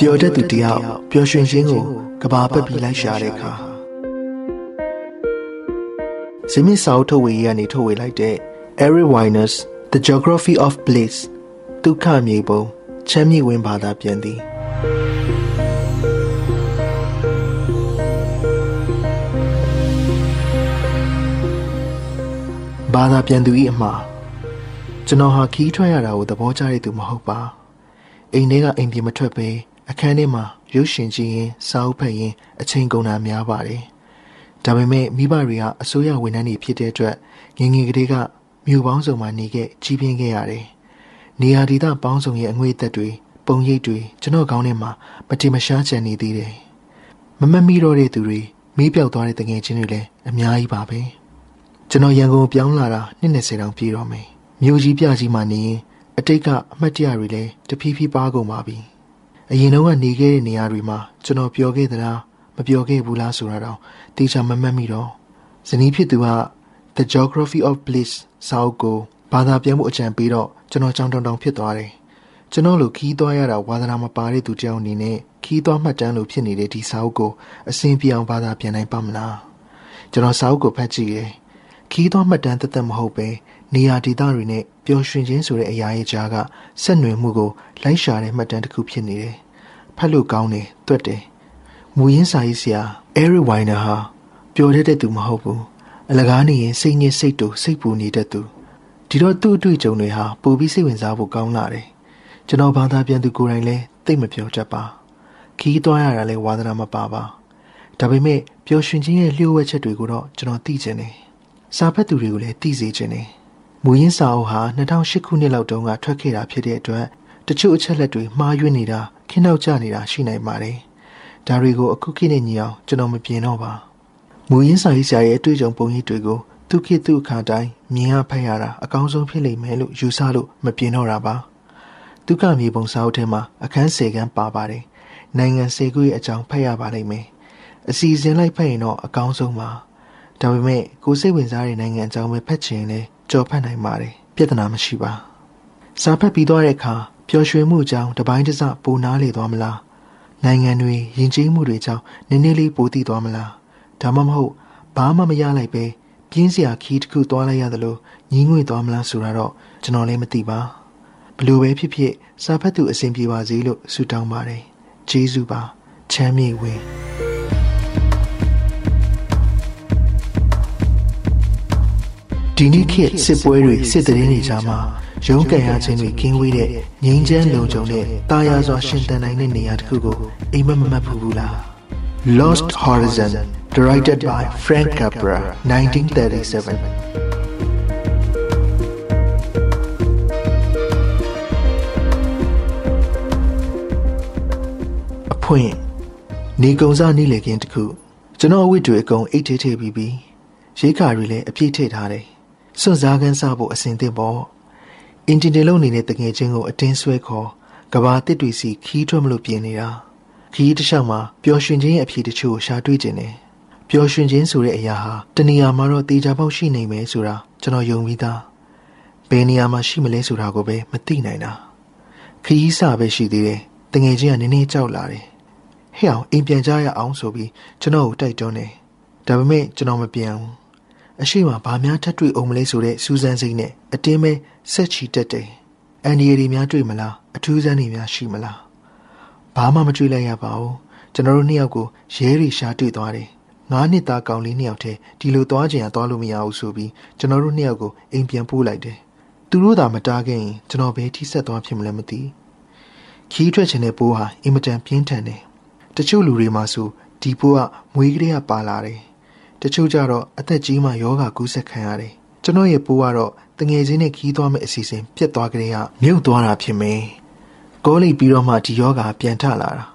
ပျော်တတ်သူတယောက်ပျော်ရွှင်ခြင်းကိုကဘာပတ်ပြီးလိုက်ရှာတဲ့အခါဇမင်းစာအုပ်ထုတ်ဝေရေးကနေထုတ်ဝေလိုက်တဲ့ Eric Weiner's The Geography of Bliss ဒုက္ခမြေပုံချမ်းမြေ့ဝင်ဘာသာပြန်သည်ဘာသာပြန်သူ၏အမှားကျွန်တော်ဟာခီးထွက်ရတာကိုသဘောကျတဲ့သူမဟုတ်ပါအိမ်ထဲကအိမ်ပြင်မထွက်ပဲ အခန်းထဲမှာရုပ်ရှင်ကြည့်ရင်စာအုပ်ဖတ်ရင်အချိန်ကုန်တာများပါတယ်။ဒါပေမဲ့မိဘတွေကအစိုးရဝန်ထမ်းတွေဖြစ်တဲ့အတွက်ငငယ်ကလေးကမြို့ပေါင်းစုံမှာနေခဲ့ကြီးပြင်းခဲ့ရတယ်။နေရာဒေသပေါင်းစုံရဲ့အငွေ့သက်တွေပုံရိပ်တွေကျွန်တော်ခေါင်းထဲမှာမတိမရှားချန်နေသေးတယ်။မမတ်မိတော့တဲ့သူတွေမေးပြောက်သွားတဲ့တငယ်ချင်းတွေလည်းအများကြီးပါပဲ။ကျွန်တော်ရန်ကုန်ပြောင်းလာတာနှစ်20တောင်ပြည့်တော့မယ်။မြို့ကြီးပြကြီးမှာနေရင်အတိတ်ကအမှတ်တရတွေလည်းတဖြည်းဖြည်းပါကုန်ပါပြီ။ အရင်တော့ကနေခဲ့တဲ့နေရာတွေမှာကျွန်တော်ပြောခဲ့သလားမပြောခဲ့ဘူးလားဆိုတာတော့တေချာမမှတ်မိတော့ဇနီးဖြစ်သူက The Geography of Bliss စာအုပ်ကိုဘာသာပြန်မှုအကြံပေးတော့ကျွန်တော်ကြောင်တောင်တောင်ဖြစ်သွားတယ်ကျွန်တော်လိုခီးသွားရတာဝါသနာမပါတဲ့သူတယောက်အနေနဲ့ခီးသွားမှတ်တမ်းလိုဖြစ်နေတဲ့ဒီစာအုပ်ကိုအစဉ်ပြေအောင်ဘာသာပြန်နိုင်ပါမလားကျွန်တော်စာအုပ်ကိုဖတ်ကြည့်ရယ်ခီးသွားမှတ်တမ်းတသက်မဟုတ်ပဲ နေရာဒေသတွေနဲ့ပျော်ရွှင်ခြင်းဆိုတဲ့အရာရဲ့ကြားကဆက်နွယ်မှုကိုလိုက်ရှာတဲ့မှတ်တမ်းတစ်ခုဖြစ်နေတယ်။ဖတ်လို့ကောင်းတယ်၊တွက်တယ်။မူရင်းစာရေးဆရာ Eric Weiner ဟာပျော်တတ်တဲ့သူမဟုတ်ဘူး။အလကားနေရင်စိတ်ညစ်စိတ်တူစိတ်ပူနေတတ်သူ။ဒီတော့သူ့အတွေ့အကြုံတွေဟာပိုပြီးစိတ်ဝင်စားဖို့ကောင်းလာတယ်။ကျွန်တော်ဘာသာပြန်သူကိုယ်တိုင်လည်းသိမပြောတတ်ပါ။ခီးသွားရတာလည်းဝါသနာမပါပါ။ဒါပေမဲ့ပျော်ရွှင်ခြင်းရဲ့လျှို့ဝှက်ချက်တွေကိုတော့ကျွန်တော်သိချင်တယ်။စာဖတ်သူတွေကိုလည်းသိစေချင်တယ်။ မူရင်းစာအုပ်ဟာ2008ခုနှစ်လောက်တုန်းကထွက်ခဲ့တာဖြစ်တဲ့အတွက်တချို့အချက်လက်တွေမှားယွင်းနေတာခင်းနောက်ကျနေတာရှိနိုင်ပါတယ်။ဒါတွေကိုအခုခေတ်နဲ့ညီအောင်ကျွန်တော်မပြင်တော့ပါ။မူရင်းစာရေးဆရာရဲ့အတွေ့အကြုံပုံရိပ်တွေကိုသူခေတ်သူအခါတိုင်းမြင်ရဖတ်ရတာအကောင်းဆုံးဖြစ်လိမ့်မယ်လို့ယူဆလို့မပြင်တော့တာပါ။ဒုက္ခမြေပုံစာအုပ်ထဲမှာအခန်း၁၀ခန်းပါပါတယ်။နိုင်ငံ၁၀ခုရဲ့အကြောင်းဖတ်ရပါလိမ့်မယ်။အစီအစဉ်လိုက်ဖတ်ရင်တော့အကောင်းဆုံးပါ။ဒါပေမဲ့ကိုစိတ်ဝင်စားတဲ့နိုင်ငံအကြောင်းပဲဖတ်ချင်လဲ ကြော်ဖတ်နိုင်ပါတယ်ပြဿနာမရှိပါစာဖတ်ပြီးသွားတဲ့အခါပျော်ရွှင်မှုကြောင့်တပိုင်းတစပိုနားလေသွားမလားနိုင်ငံတွေယဉ်ကျေးမှုတွေကြောင့်နည်းနည်းလေးပိုသိသွားမလားဒါမှမဟုတ်ဘာမှမရလိုက်ပဲပြင်းစရာခီးတစ်ခုသွားလိုက်ရသလိုညင်းငွေသွားမလားဆိုတာတော့ကျွန်တော်လည်းမသိပါဘလို့ပဲဖြစ်ဖြစ်စာဖတ်သူအဆင်ပြေပါစေလို့ဆုတောင်းပါတယ်ဂျေဇုပါချမ်းမြေဝင်း ဒီနေ့ခေတ်စစ်ပွဲတွေစစ်တရင်တွေကြားမှာရုန်းကန်ရခြင်းတွေကင်းဝေးတဲ့ငြိမ်းချမ်းလုံခြုံတဲ့တာယာစွာရှင်သန်နိုင်တဲ့နေရာတစ်ခုကိုအိမ်မက်မမတ်ဘူးလား Lost Horizon directed by Frank Capra 1937အဖွင့်နေကုံစားနေလေကင်းတခုကျွန်တော်အဝတ်တွေအကုန်အိတ်ထိထိပြီးပြီးရိခါတွေလည်းအပြည့်ထိထားတယ် စွန့်စားခန်းစားဖို့အစဉ်သင့်ပေါ့အင်ဂျင်တွေလုံနေတဲ့တငယ်ချင်းကိုအတင်းဆွဲခေါ်ကဘာတစ်တွေစီခီးထွက်မလို့ပြင်နေတာခီးတစ်လျှောက်မှာပျော်ရွှင်ခြင်းရဲ့အဖြစ်တချို့ရှာတွေ့ခြင်းတယ်ပျော်ရွှင်ခြင်းဆိုတဲ့အရာဟာတနေရာမှာတော့တေချာပေါက်ရှိနေမယ်ဆိုတာကျွန်တော်ယုံပြီးသားဘယ်နေရာမှာရှိမလဲဆိုတာကိုပဲမသိနိုင်တာခီးစပဲရှိသေးတယ်တငယ်ချင်းကနည်းနည်းကြောက်လာတယ်ဟဲ့အောင်အိမ်ပြန်ကြရအောင်ဆိုပြီးကျွန်တော်ကိုတိုက်တွန်းတယ်ဒါပေမဲ့ကျွန်တော်မပြန်ဘူး အရှိမဘာများထပ်တွေ့အောင်မလဲဆိုတဲ့စူးစမ်းစိတ်နဲ့အတင်းပဲဆက်ချီတက်တယ်။အန်ဒီရီများတွေ့မလားအထူးစမ်းတွေများရှိမလား။ဘာမှမတွေ့လိုက်ရပါဘူး။ကျွန်တော်တို့နှစ်ယောက်ကိုရဲတွေရှာတွေ့သွားတယ်။ငါးနှစ်သားကောင်လေးနှစ်ယောက်တည်းဒီလိုသွားကြင်ရသွားလို့မရဘူးဆိုပြီးကျွန်တော်တို့နှစ်ယောက်ကိုအိမ်ပြန်ပို့လိုက်တယ်။သူတို့သာမတားခဲ့ရင်ကျွန်တော်ဘယ်ထိဆက်သွားဖြစ်မလဲမသိ။ခီးထွက်ခြင်းတဲ့ပိုးဟာအင်မတန်ပြင်းထန်တယ်။တချို့လူတွေမှာဆိုဒီပိုးကမွေးကလေးကပါလာတယ်။ တချို့ကြတော့အသက်ကြီးမှယောဂကူးစက်ခံရတယ်ကျွန်တော်ရဲ့ပိုးကတော့တငယ်ချင်းနဲ့ခီးသွားမယ့်အစီအစဉ်ပြတ်သွားကြတဲ့ကမြုပ်သွားတာဖြစ်မယ်ကောလိပ်ပြီးတော့မှဒီယောဂပြန်ထလာတာ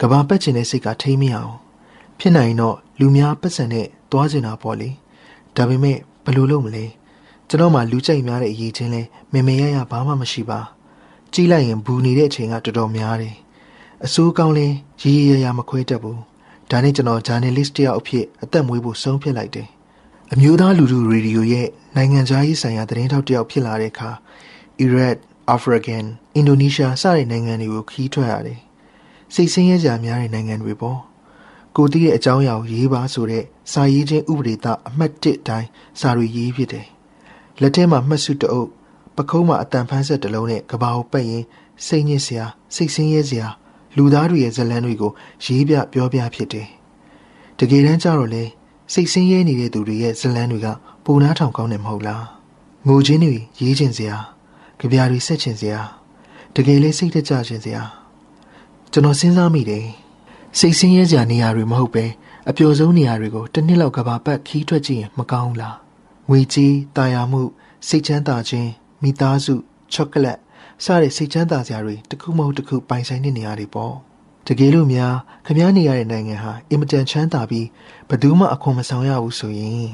ကဘာပက်ချင်တဲ့စိတ်ကထိမရအောင်ဖြစ်နိုင်တော့လူများပတ်စံနဲ့သွားကျင်တာပေါ့လေဒါပေမဲ့ဘယ်လိုလုပ်မလဲကျွန်တော်မှလူကြိုက်များတဲ့အရေးချင်းလဲမေမေရရဘာမှမရှိပါကြည့်လိုက်ရင်ဘူးနေတဲ့အချိန်ကတော်တော်များတယ်အစိုးကောင်းလဲရေးရရမခွဲတတ်ဘူး ဒါနဲ့ကျွန်တော် journalist တယောက်အဖြစ်အသက်မွေးဖို့ဆုံးဖြတ်လိုက်တယ်။အမျိုးသားလူထုရေဒီယိုရဲ့နိုင်ငံခြားရေးဆိုင်ရာသတင်းထောက်တယောက်ဖြစ်လာတဲ့အခါ Iraq, Afghan, Indonesia စတဲ့နိုင်ငံတွေကိုခီးထွက်ရတယ်။စိတ်ဆင်းရဲကြများတဲ့နိုင်ငံတွေပေါ့ကိုတည်တဲ့အကြောင်းအရာကိုရေးပါဆိုတဲ့စာရေးခြင်းဥပဒေသားအမှတ်1တိုင်းစာတွေရေးဖြစ်တယ်လက်ထဲမှာမှတ်စုတအုပ်ပခုံးမှာအတန်ဖန်းဆက်တစ်လုံးနဲ့ကဘာကိုပတ်ရင်စိတ်ညစ်စရာစိတ်ဆင်းရဲစရာ လူသားတွေရဲ့ဇလန်းတွေကိုရေးပြပြောပြဖြစ်တယ်တကယ်တမ်းကျတော့လေစိတ်ဆင်းရဲနေတဲ့သူတွေရဲ့ဇလန်းတွေကပုံနာထောင်ကောင်းတယ်မဟုတ်လားငိုချင်းတွေရေးချင်စရာကြပြားတွေဆက်ချင်စရာတကယ်လေးစိတ်တကြချင်စရာကျွန်တော်စဉ်းစားမိတယ်စိတ်ဆင်းရဲစရာနေရာတွေမဟုတ်ပဲအပျော်ဆုံးနေရာတွေကိုတစ်နှစ်လောက်ကဘာပတ်ခီးထွက်ကြည့်ရင်မကောင်းလားငွေကြေးတာယာမှုစိတ်ချမ်းသာခြင်းမိသားစုချောကလက် စတဲ့စိတ်ချမ်းသာစရာတွေတစ်ခုမဟုတ်တစ်ခုပိုင်ဆိုင်တဲ့နေရာတွေပေါ့တကယ်လို့များခမားနေရတဲ့နိုင်ငံဟာအင်မတန်ချမ်းသာပြီးဘယ်သူမှအခွန်မဆောင်ရဘူးဆိုရင်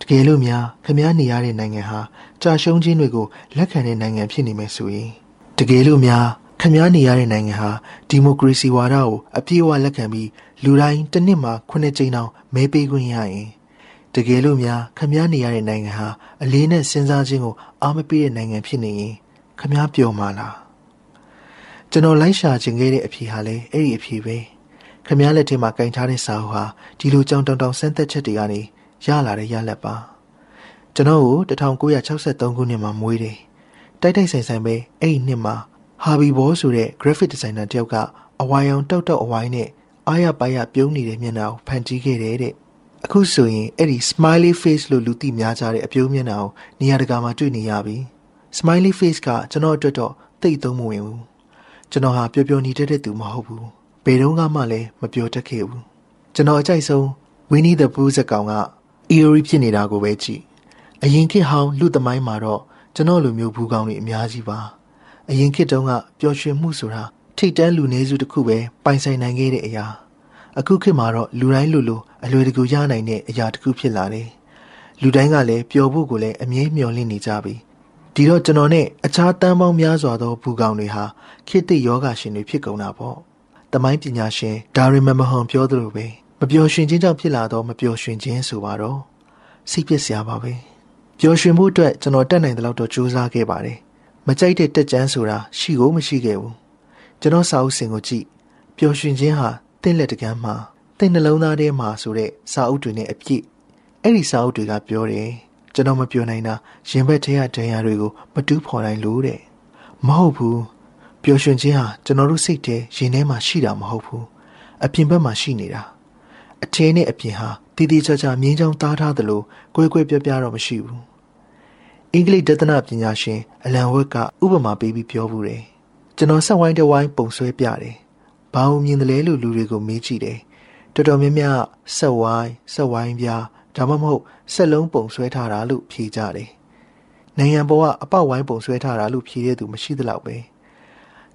တကယ်လို့များခမားနေရတဲ့နိုင်ငံဟာကြာရှုံးခြင်းတွေကိုလက်ခံတဲ့နိုင်ငံဖြစ်နေမယ်ဆိုရင်တကယ်လို့များခမားနေရတဲ့နိုင်ငံဟာဒီမိုကရေစီဝါဒကိုအပြည့်အဝလက်ခံပြီးလူတိုင်းတစ်နှစ်မှာခုနှစ်ကြိမ်တောင်မဲပေးခွင့်ရရင်တကယ်လို့များခမားနေရတဲ့နိုင်ငံဟာအလေးနဲ့စဉ်းစားခြင်းကိုအားမပေးတဲ့နိုင်ငံဖြစ်နေရင် ခမားပျော်မှာလားကျွန်တော်လိုက်ရှာခြင်းခဲ့တဲ့အဖြေဟာလည်းအဲ့ဒီအဖြေပဲခမားလက်ထဲမှာကင်ထားတဲ့စာအုပ်ဟာဒီလိုကြောင်တောင်တောင်ဆန်းသက်ချက်တွေကနေရလာတဲ့ရလက်ပါကျွန်တော်ကို1963ခုနှစ်မှာမွေးတယ်တိုက်တိုက်ဆိုင်ဆိုင်ပဲအဲ့ဒီနှစ်မှာဟာဘီဘောဆိုတဲ့ graphic designer တယောက်ကအဝိုင်အောင်တောက်တောက်အဝိုင်းနဲ့အားရပါရပြုံးနေတဲ့မျက်နှာကိုဖန်တီးခဲ့တယ်တဲ့အခုဆိုရင်အဲ့ဒီ smiley face လို့လူသိများကြတဲ့အပြုံးမျက်နှာကိုနေရာတကာမှာတွေ့နေရပြီ smiley face ကကျွန်တော်အတွက်တော့သိသုံးမဝင်ဘူးကျွန်တော်ဟာပျော်ပျော်နေတတ်တဲ့သူမဟုတ်ဘူးဘယ်တော့မှလည်းမပျော်တတ်ခဲ့ဘူးကျွန်တော်အကြိုက်ဆုံး Winnie the Pooh ဇာတ်ကောင်က eerie ဖြစ်နေတာကိုပဲကြည့်အရင်ခေတ်ဟောင်းလူသမိုင်းမှာတော့ကျွန်တော်လိုမျိုးဘူးကောင်းတွေအများကြီးပါအရင်ခေတ်တုန်းကပျော်ရွှင်မှုဆိုတာထိတ်တန်းလူနည်းစုတစ်ခုပဲပိုင်ဆိုင်နိုင်ခဲ့တဲ့အရာအခုခေတ်မှာတော့လူတိုင်းလူလိုအလွယ်တကူရနိုင်တဲ့အရာတစ်ခုဖြစ်လာတယ်လူတိုင်းကလည်းပျော်ဖို့ကိုလည်းအမြဲမျှော်လင့်နေကြပြီ ဒီတော့ကျွန်တော်နဲ့အခြားတန်းပေါင်းများစွာသောဘူကောင်တွေဟာခေတ်သစ်ယောဂရှင်တွေဖြစ်ကုန်တာပေါ့တမိုင်းပညာရှင်ဒါရီမမဟွန်ပြောသလိုပဲမပျော်ရွှင်ခြင်းကြောင့်ဖြစ်လာသောမပျော်ရွှင်ခြင်းဆိုပါတော့စိတ်ပစ်စရာပါပဲပျော်ရွှင်ဖို့အတွက်ကျွန်တော်တက်နိုင်တဲ့လောက်တော့ကြိုးစားခဲ့ပါတယ်မကြိုက်တဲ့တက်ကြမ်းဆိုတာရှိကိုမရှိခဲ့ဘူးကျွန်တော်စာအုပ်စင်ကိုကြည့်ပျော်ရွှင်ခြင်းဟာတင့်လက်တကမ်းမှာတင့်နှလုံးသားထဲမှာဆိုတဲ့စာအုပ်တွေနဲ့အပြည့်အဲ့ဒီစာအုပ်တွေကပြောတယ် ကျွန်တော်မပြောနိုင်တာရင်ဘက်ထဲကဒဏ်ရာတွေကိုမတူးဖော်နိုင်လို့တဲ့မဟုတ်ဘူးပျော်ရွှင်ခြင်းဟာကျွန်တော်တို့စိတ်ထဲရင်ထဲမှာရှိတာမဟုတ်ဘူးအပြင်ဘက်မှာရှိနေတာအထင်းနဲ့အပြင်ဟာတည်တည်ချာချာမြင်းချောင်းသားထားသလိုကွဲကွဲပြားပြားတော့မရှိဘူးအင်္ဂလိပ်ဒသနပညာရှင်အလန်ဝက်ကဥပမာပေးပြီးပြောဘူးတယ်ကျွန်တော်ဆက်ဝိုင်းတဝိုင်းပုံဆွဲပြတယ်ဘာလို့မြင်တယ်လဲလို့လူတွေကိုမေးကြည့်တယ်တော်တော်များများဆက်ဝိုင်းဆက်ဝိုင်းပြား ဒါမှမဟုတ်ဆက်လုံးပုံဆွဲထားတာလို့ဖြေကြတယ်နိုင်ငံပေါ်ကအပေါက်ဝိုင်းပုံဆွဲထားတာလို့ဖြေတဲ့သူမရှိသလောက်ပဲ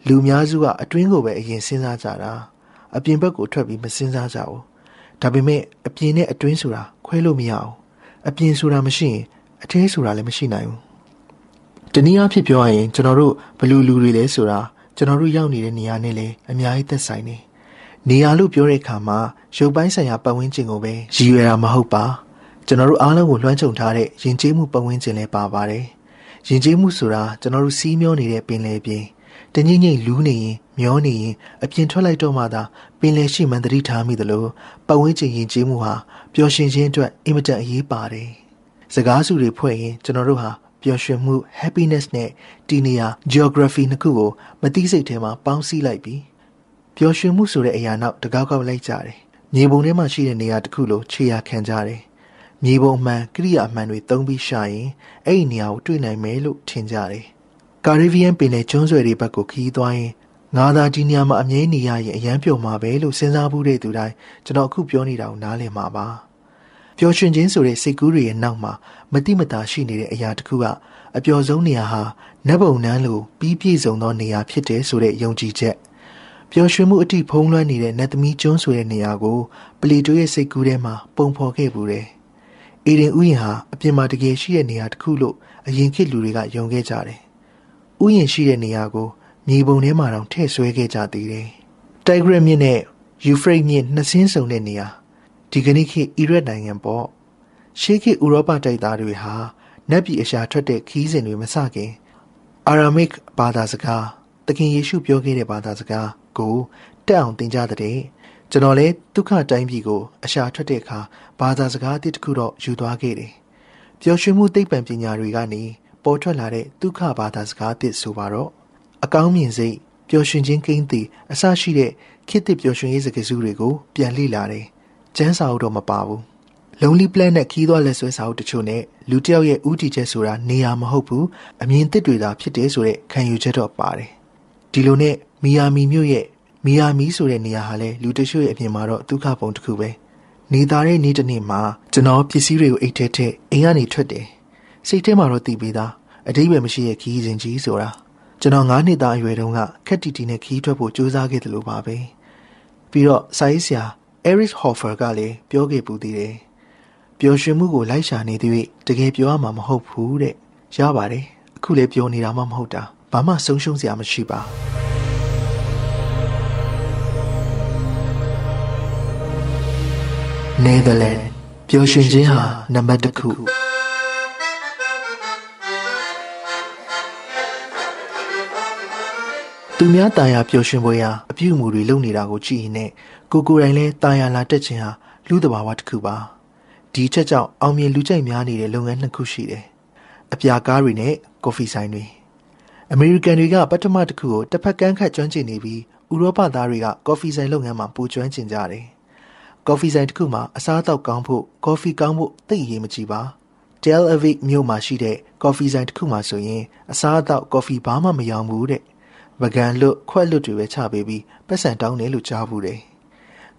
လူများစုကအတွင်းကိုပဲအရင်စဉ်းစားကြတာအပြင်ဘက်ကိုထွက်ပြီးမစဉ်းစားကြဘူးဒါပေမဲ့အပြင်နဲ့အတွင်းဆိုတာခွဲလို့မရဘူးအပြင်ဆိုတာမရှိရင်အထဲဆိုတာလည်းမရှိနိုင်ဘူးတနည်းအားဖြင့်ပြောရရင်ကျွန်တော်တို့ဘလူလူတွေလဲဆိုတာကျွန်တော်တို့ရောက်နေတဲ့နေရာနဲ့လည်းအများကြီးသက်ဆိုင်နေနေရာလို့ပြောတဲ့အခါမှာရုပ်ပိုင်းဆိုင်ရာပတ်ဝန်းကျင်ကိုပဲရည်ရွယ်တာမဟုတ်ပါ ကျွန်တော်တို့အားလုံးကိုလွှမ်းခြုံထားတဲ့ယဉ်ကျေးမှုပတ်ဝန်းကျင်လည်းပါပါတယ်ယဉ်ကျေးမှုဆိုတာကျွန်တော်တို့စီးမျောနေတဲ့ပင်လယ်ပြင်တငိမ့်ငိမ့်လူးနေရင်မျောနေရင်အပြင်ထွက်လိုက်တော့မှသာပင်လယ်ရှိမှန်သတိထားမိသလိုပတ်ဝန်းကျင်ယဉ်ကျေးမှုဟာပျော်ရွှင်ခြင်းအတွက်အင်မတန်အရေးပါတယ်စကားစုတွေဖွဲ့ရင်ကျွန်တော်တို့ဟာပျော်ရွှင်မှု happiness နဲ့တည်နေရာ geography နှစ်ခုကိုမသိစိတ်ထဲမှာပေါင်းစည်းလိုက်ပြီးပျော်ရွှင်မှုဆိုတဲ့အရာနောက်တကောက်ကောက်လိုက်ကြတယ်။မြေပုံထဲမှာရှိတဲ့နေရာတစ်ခုလိုခြေရာခံကြတယ်။ မြေပုံမှန်ကိရိယာမှန်တွေသုံးပြီးရှာရင်အဲ့ဒီနေရာကိုတွေ့နိုင်မယ်လို့ထင်ကြတယ်။ကာရီဗီယန်ပင်လယ်ကျွန်းဆွယ်တွေဘက်ကိုခီးသွားရင်ငါသာဒီနေရာမှာအမြဲနေရရင်အရန်ပျော်မှာပဲလို့စဉ်းစားမှုတဲ့သူတိုင်းကျွန်တော်အခုပြောနေတာကိုနားလည်မှာပါ။ပျော်ရွှင်ခြင်းဆိုတဲ့စိတ်ကူးတွေရဲ့နောက်မှာမတိမတာရှိနေတဲ့အရာတစ်ခုကအပျော်ဆုံးနေရာဟာနတ်ဘုံနန်းလိုပြီးပြည့်စုံသောနေရာဖြစ်တယ်ဆိုတဲ့ယုံကြည်ချက်ပျော်ရွှင်မှုအတိဖုံးလွှမ်းနေတဲ့နတ်သမီးကျွန်းဆိုတဲ့နေရာကိုပလီတိုရဲ့စိတ်ကူးထဲမှာပုံဖော်ခဲ့ပူတယ်။ အေဒင်ဥယျာဉ်ဟာအပြင်မှာတကယ်ရှိတဲ့နေရာတစ်ခုလို့အရင်ခေတ်လူတွေကယုံခဲ့ကြတယ်။ဥယျာဉ်ရှိတဲ့နေရာကိုမြေပုံထဲမှာတောင်ထည့်ဆွဲခဲ့ကြသေးတယ်။တိုင်ဂရက်မြစ်နဲ့ယူဖရိတ်မြစ်နှစ်ဆင်းစုံတဲ့နေရာဒီကနေ့ခေတ်အီရတ်နိုင်ငံပေါ့ရှေးခေတ်ဥရောပတိုက်သားတွေဟာနတ်ပြည်အရှာထွက်တဲ့ခီးစဉ်တွေမစခင်အာရမစ်ဘာသာစကားသခင်ယေရှုပြောခဲ့တဲ့ဘာသာစကားကိုတက်အောင်တင်ကြတဲ့ကျွန်တော်လည်းဒုက္ခတိုင်းပြည်ကိုအရှာထွက်တဲ့အခါ ဘာသာစကားအသစ်တစ်ခုတော့ယူသွားခဲ့တယ်။ပျော်ရွှင်မှုသိပ္ပံပညာတွေကနေပေါ်ထွက်လာတဲ့ဒုက္ခဘာသာစကားအသစ်ဆိုပါတော့အကောင်းမြင်စိတ်ပျော်ရွှင်ခြင်းကိန်းတည်အစရှိတဲ့ခေတ်သစ်ပျော်ရွှင်ရေးစကားစုတွေကိုပြန်လေ့လာတယ်။ကျန်းစာအုပ်တော့မပါဘူး။ Lonely Planet ခီးသွွားလက်ဆွဲစာအုပ်တချို့နဲ့လူတစ်ယောက်ရဲ့ဥတီချက်ဆိုတာနေရာမဟုတ်ဘူးအမြင်သစ်တွေသာဖြစ်တယ်ဆိုတဲ့ခံယူချက်တော့ပါတယ်။ဒီလိုနဲ့မီယာမီမြို့ရဲ့မီယာမီဆိုတဲ့နေရာဟာလဲလူတချို့ရဲ့အမြင်မှာတော့ဒုက္ခပုံတစ်ခုပဲ နေသားတဲ့နေ့တစ်နေ့မှာကျွန်တော်ပစ္စည်းတွေကိုအိတ်ထဲထည့်အိမ်ကနေထွက်တယ်စိတ်ထဲမှာတော့တည်ပြီးသားအတိတ်ပဲမရှိရဲ့ခီးစဉ်ကြီးဆိုတာကျွန်တော်9နှစ်သားအရွယ်တုန်းကခက်တီတီနဲ့ခီးထွက်ဖို့ကြိုးစားခဲ့တယ်လို့ပါပဲပြီးတော့စာရေးဆရာ Eric Hoffer ကလည်းပြောခဲ့ပူသေးတယ်ပျော်ရွှင်မှုကိုလိုက်ရှာနေသည်တကယ်ပြောရမှာမဟုတ်ဘူးတဲ့ရပါတယ်အခုလည်းပြောနေတာမှမဟုတ်တာဘာမှဆုံးရှုံးစရာမရှိပါန ယ်သာလန်ပျော်ရွှင်ခြင်းဟာနံပါတ်တစ်ခုသူများတာယာပျော်ရွှင်ပွဲရာအပြုအမူတွေလုပ်နေတာကိုကြည့်ရင်ကိုကိုယ်တိုင်လဲတာယာလာတက်ခြင်းဟာလူတဘာဝတစ်ခုပါဒီချက်ကြောင့်အောင်မြင်လူကြိုက်များနေတဲ့လုပ်ငန်းနှစ်ခုရှိတယ်အပြာကားတွေနဲ့ကော်ဖီဆိုင်တွေအမေရိကန်တွေကပထမတစ်ခုကိုတစ်ဖက်ကန်းခတ်ကျွမ်းကျင်နေပြီးဥရောပသားတွေကကော်ဖီဆိုင်လုပ်ငန်းမှာပူကျွမ်းကျင်ကြတယ် ကော်ဖီဆိုင်တစ်ခုမှာအစားအသောက်ကောင်းဖို့ကော်ဖီကောင်းဖို့သိအရေးမကြီးပါ Tel Aviv မြို့မှာရှိတဲ့ကော်ဖီဆိုင်တစ်ခုမှာဆိုရင်အစားအသောက်ကော်ဖီဘာမှမရောင်းဘူးတဲ့ဗကန်လွတ်ခွက်လွတ်တွေပဲချပေးပြီးပတ်စံတောင်းတယ်လို့ကြားဘူးတယ်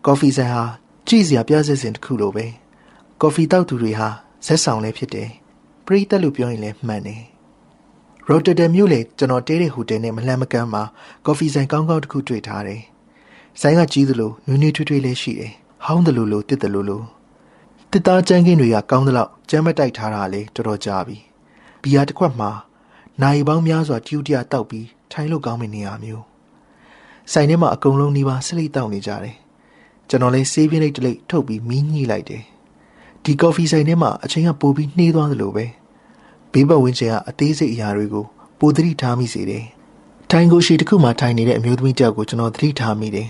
ကော်ဖီဆိုင်ဟာကြည့်စရာပြစစ်စင်တစ်ခုလိုပဲကော်ဖီတောက်သူတွေဟာဇက်ဆောင်လည်းဖြစ်တယ်ပရိသတ်လို့ပြောရင်လည်းမှန်တယ်ရော်တဒမ်မြို့လေကျွန်တော်တဲတဲ့ဟိုတယ်နဲ့မလှမ်းမကမ်းမှာကော်ဖီဆိုင်ကောင်းကောင်းတစ်ခုတွေ့ထားတယ်ဆိုင်ကကြီးသလိုနွေးနွေးထွေးထွေးလေးရှိတယ် ဟောင်းတယ်လို့လို့တစ်တယ်လို့လို့တစ်သားကျန်းကင်းတွေကကောင်းသလောက်ကျမ်းမတိုက်ထားတာလေတော်တော်ကြာပြီဘီယာတစ်ခွက်မှာနိုင်ပေါင်းများစွာကျူးတရတောက်ပြီးထိုင်လို့ကောင်းမယ့်နေရာမျိုးဆိုင်ထဲမှာအကုန်လုံးနှီးပါဆလိတောက်နေကြတယ်ကျွန်တော်လည်းဆေးပြင်းလေးတစ်လိပ်ထုတ်ပြီးမီးညှိလိုက်တယ်ဒီကော်ဖီဆိုင်ထဲမှာအချိန်ကပိုပြီးနှေးသွားသလိုပဲဘေးပတ်ဝန်းကျင်ကအသေးစိတ်အရာတွေကိုပိုသတိထားမိစေတယ်ထိုင်ကိုရှိတစ်ခုမှထိုင်နေတဲ့အမျိုးသမီးတယောက်ကိုကျွန်တော်သတိထားမိတယ်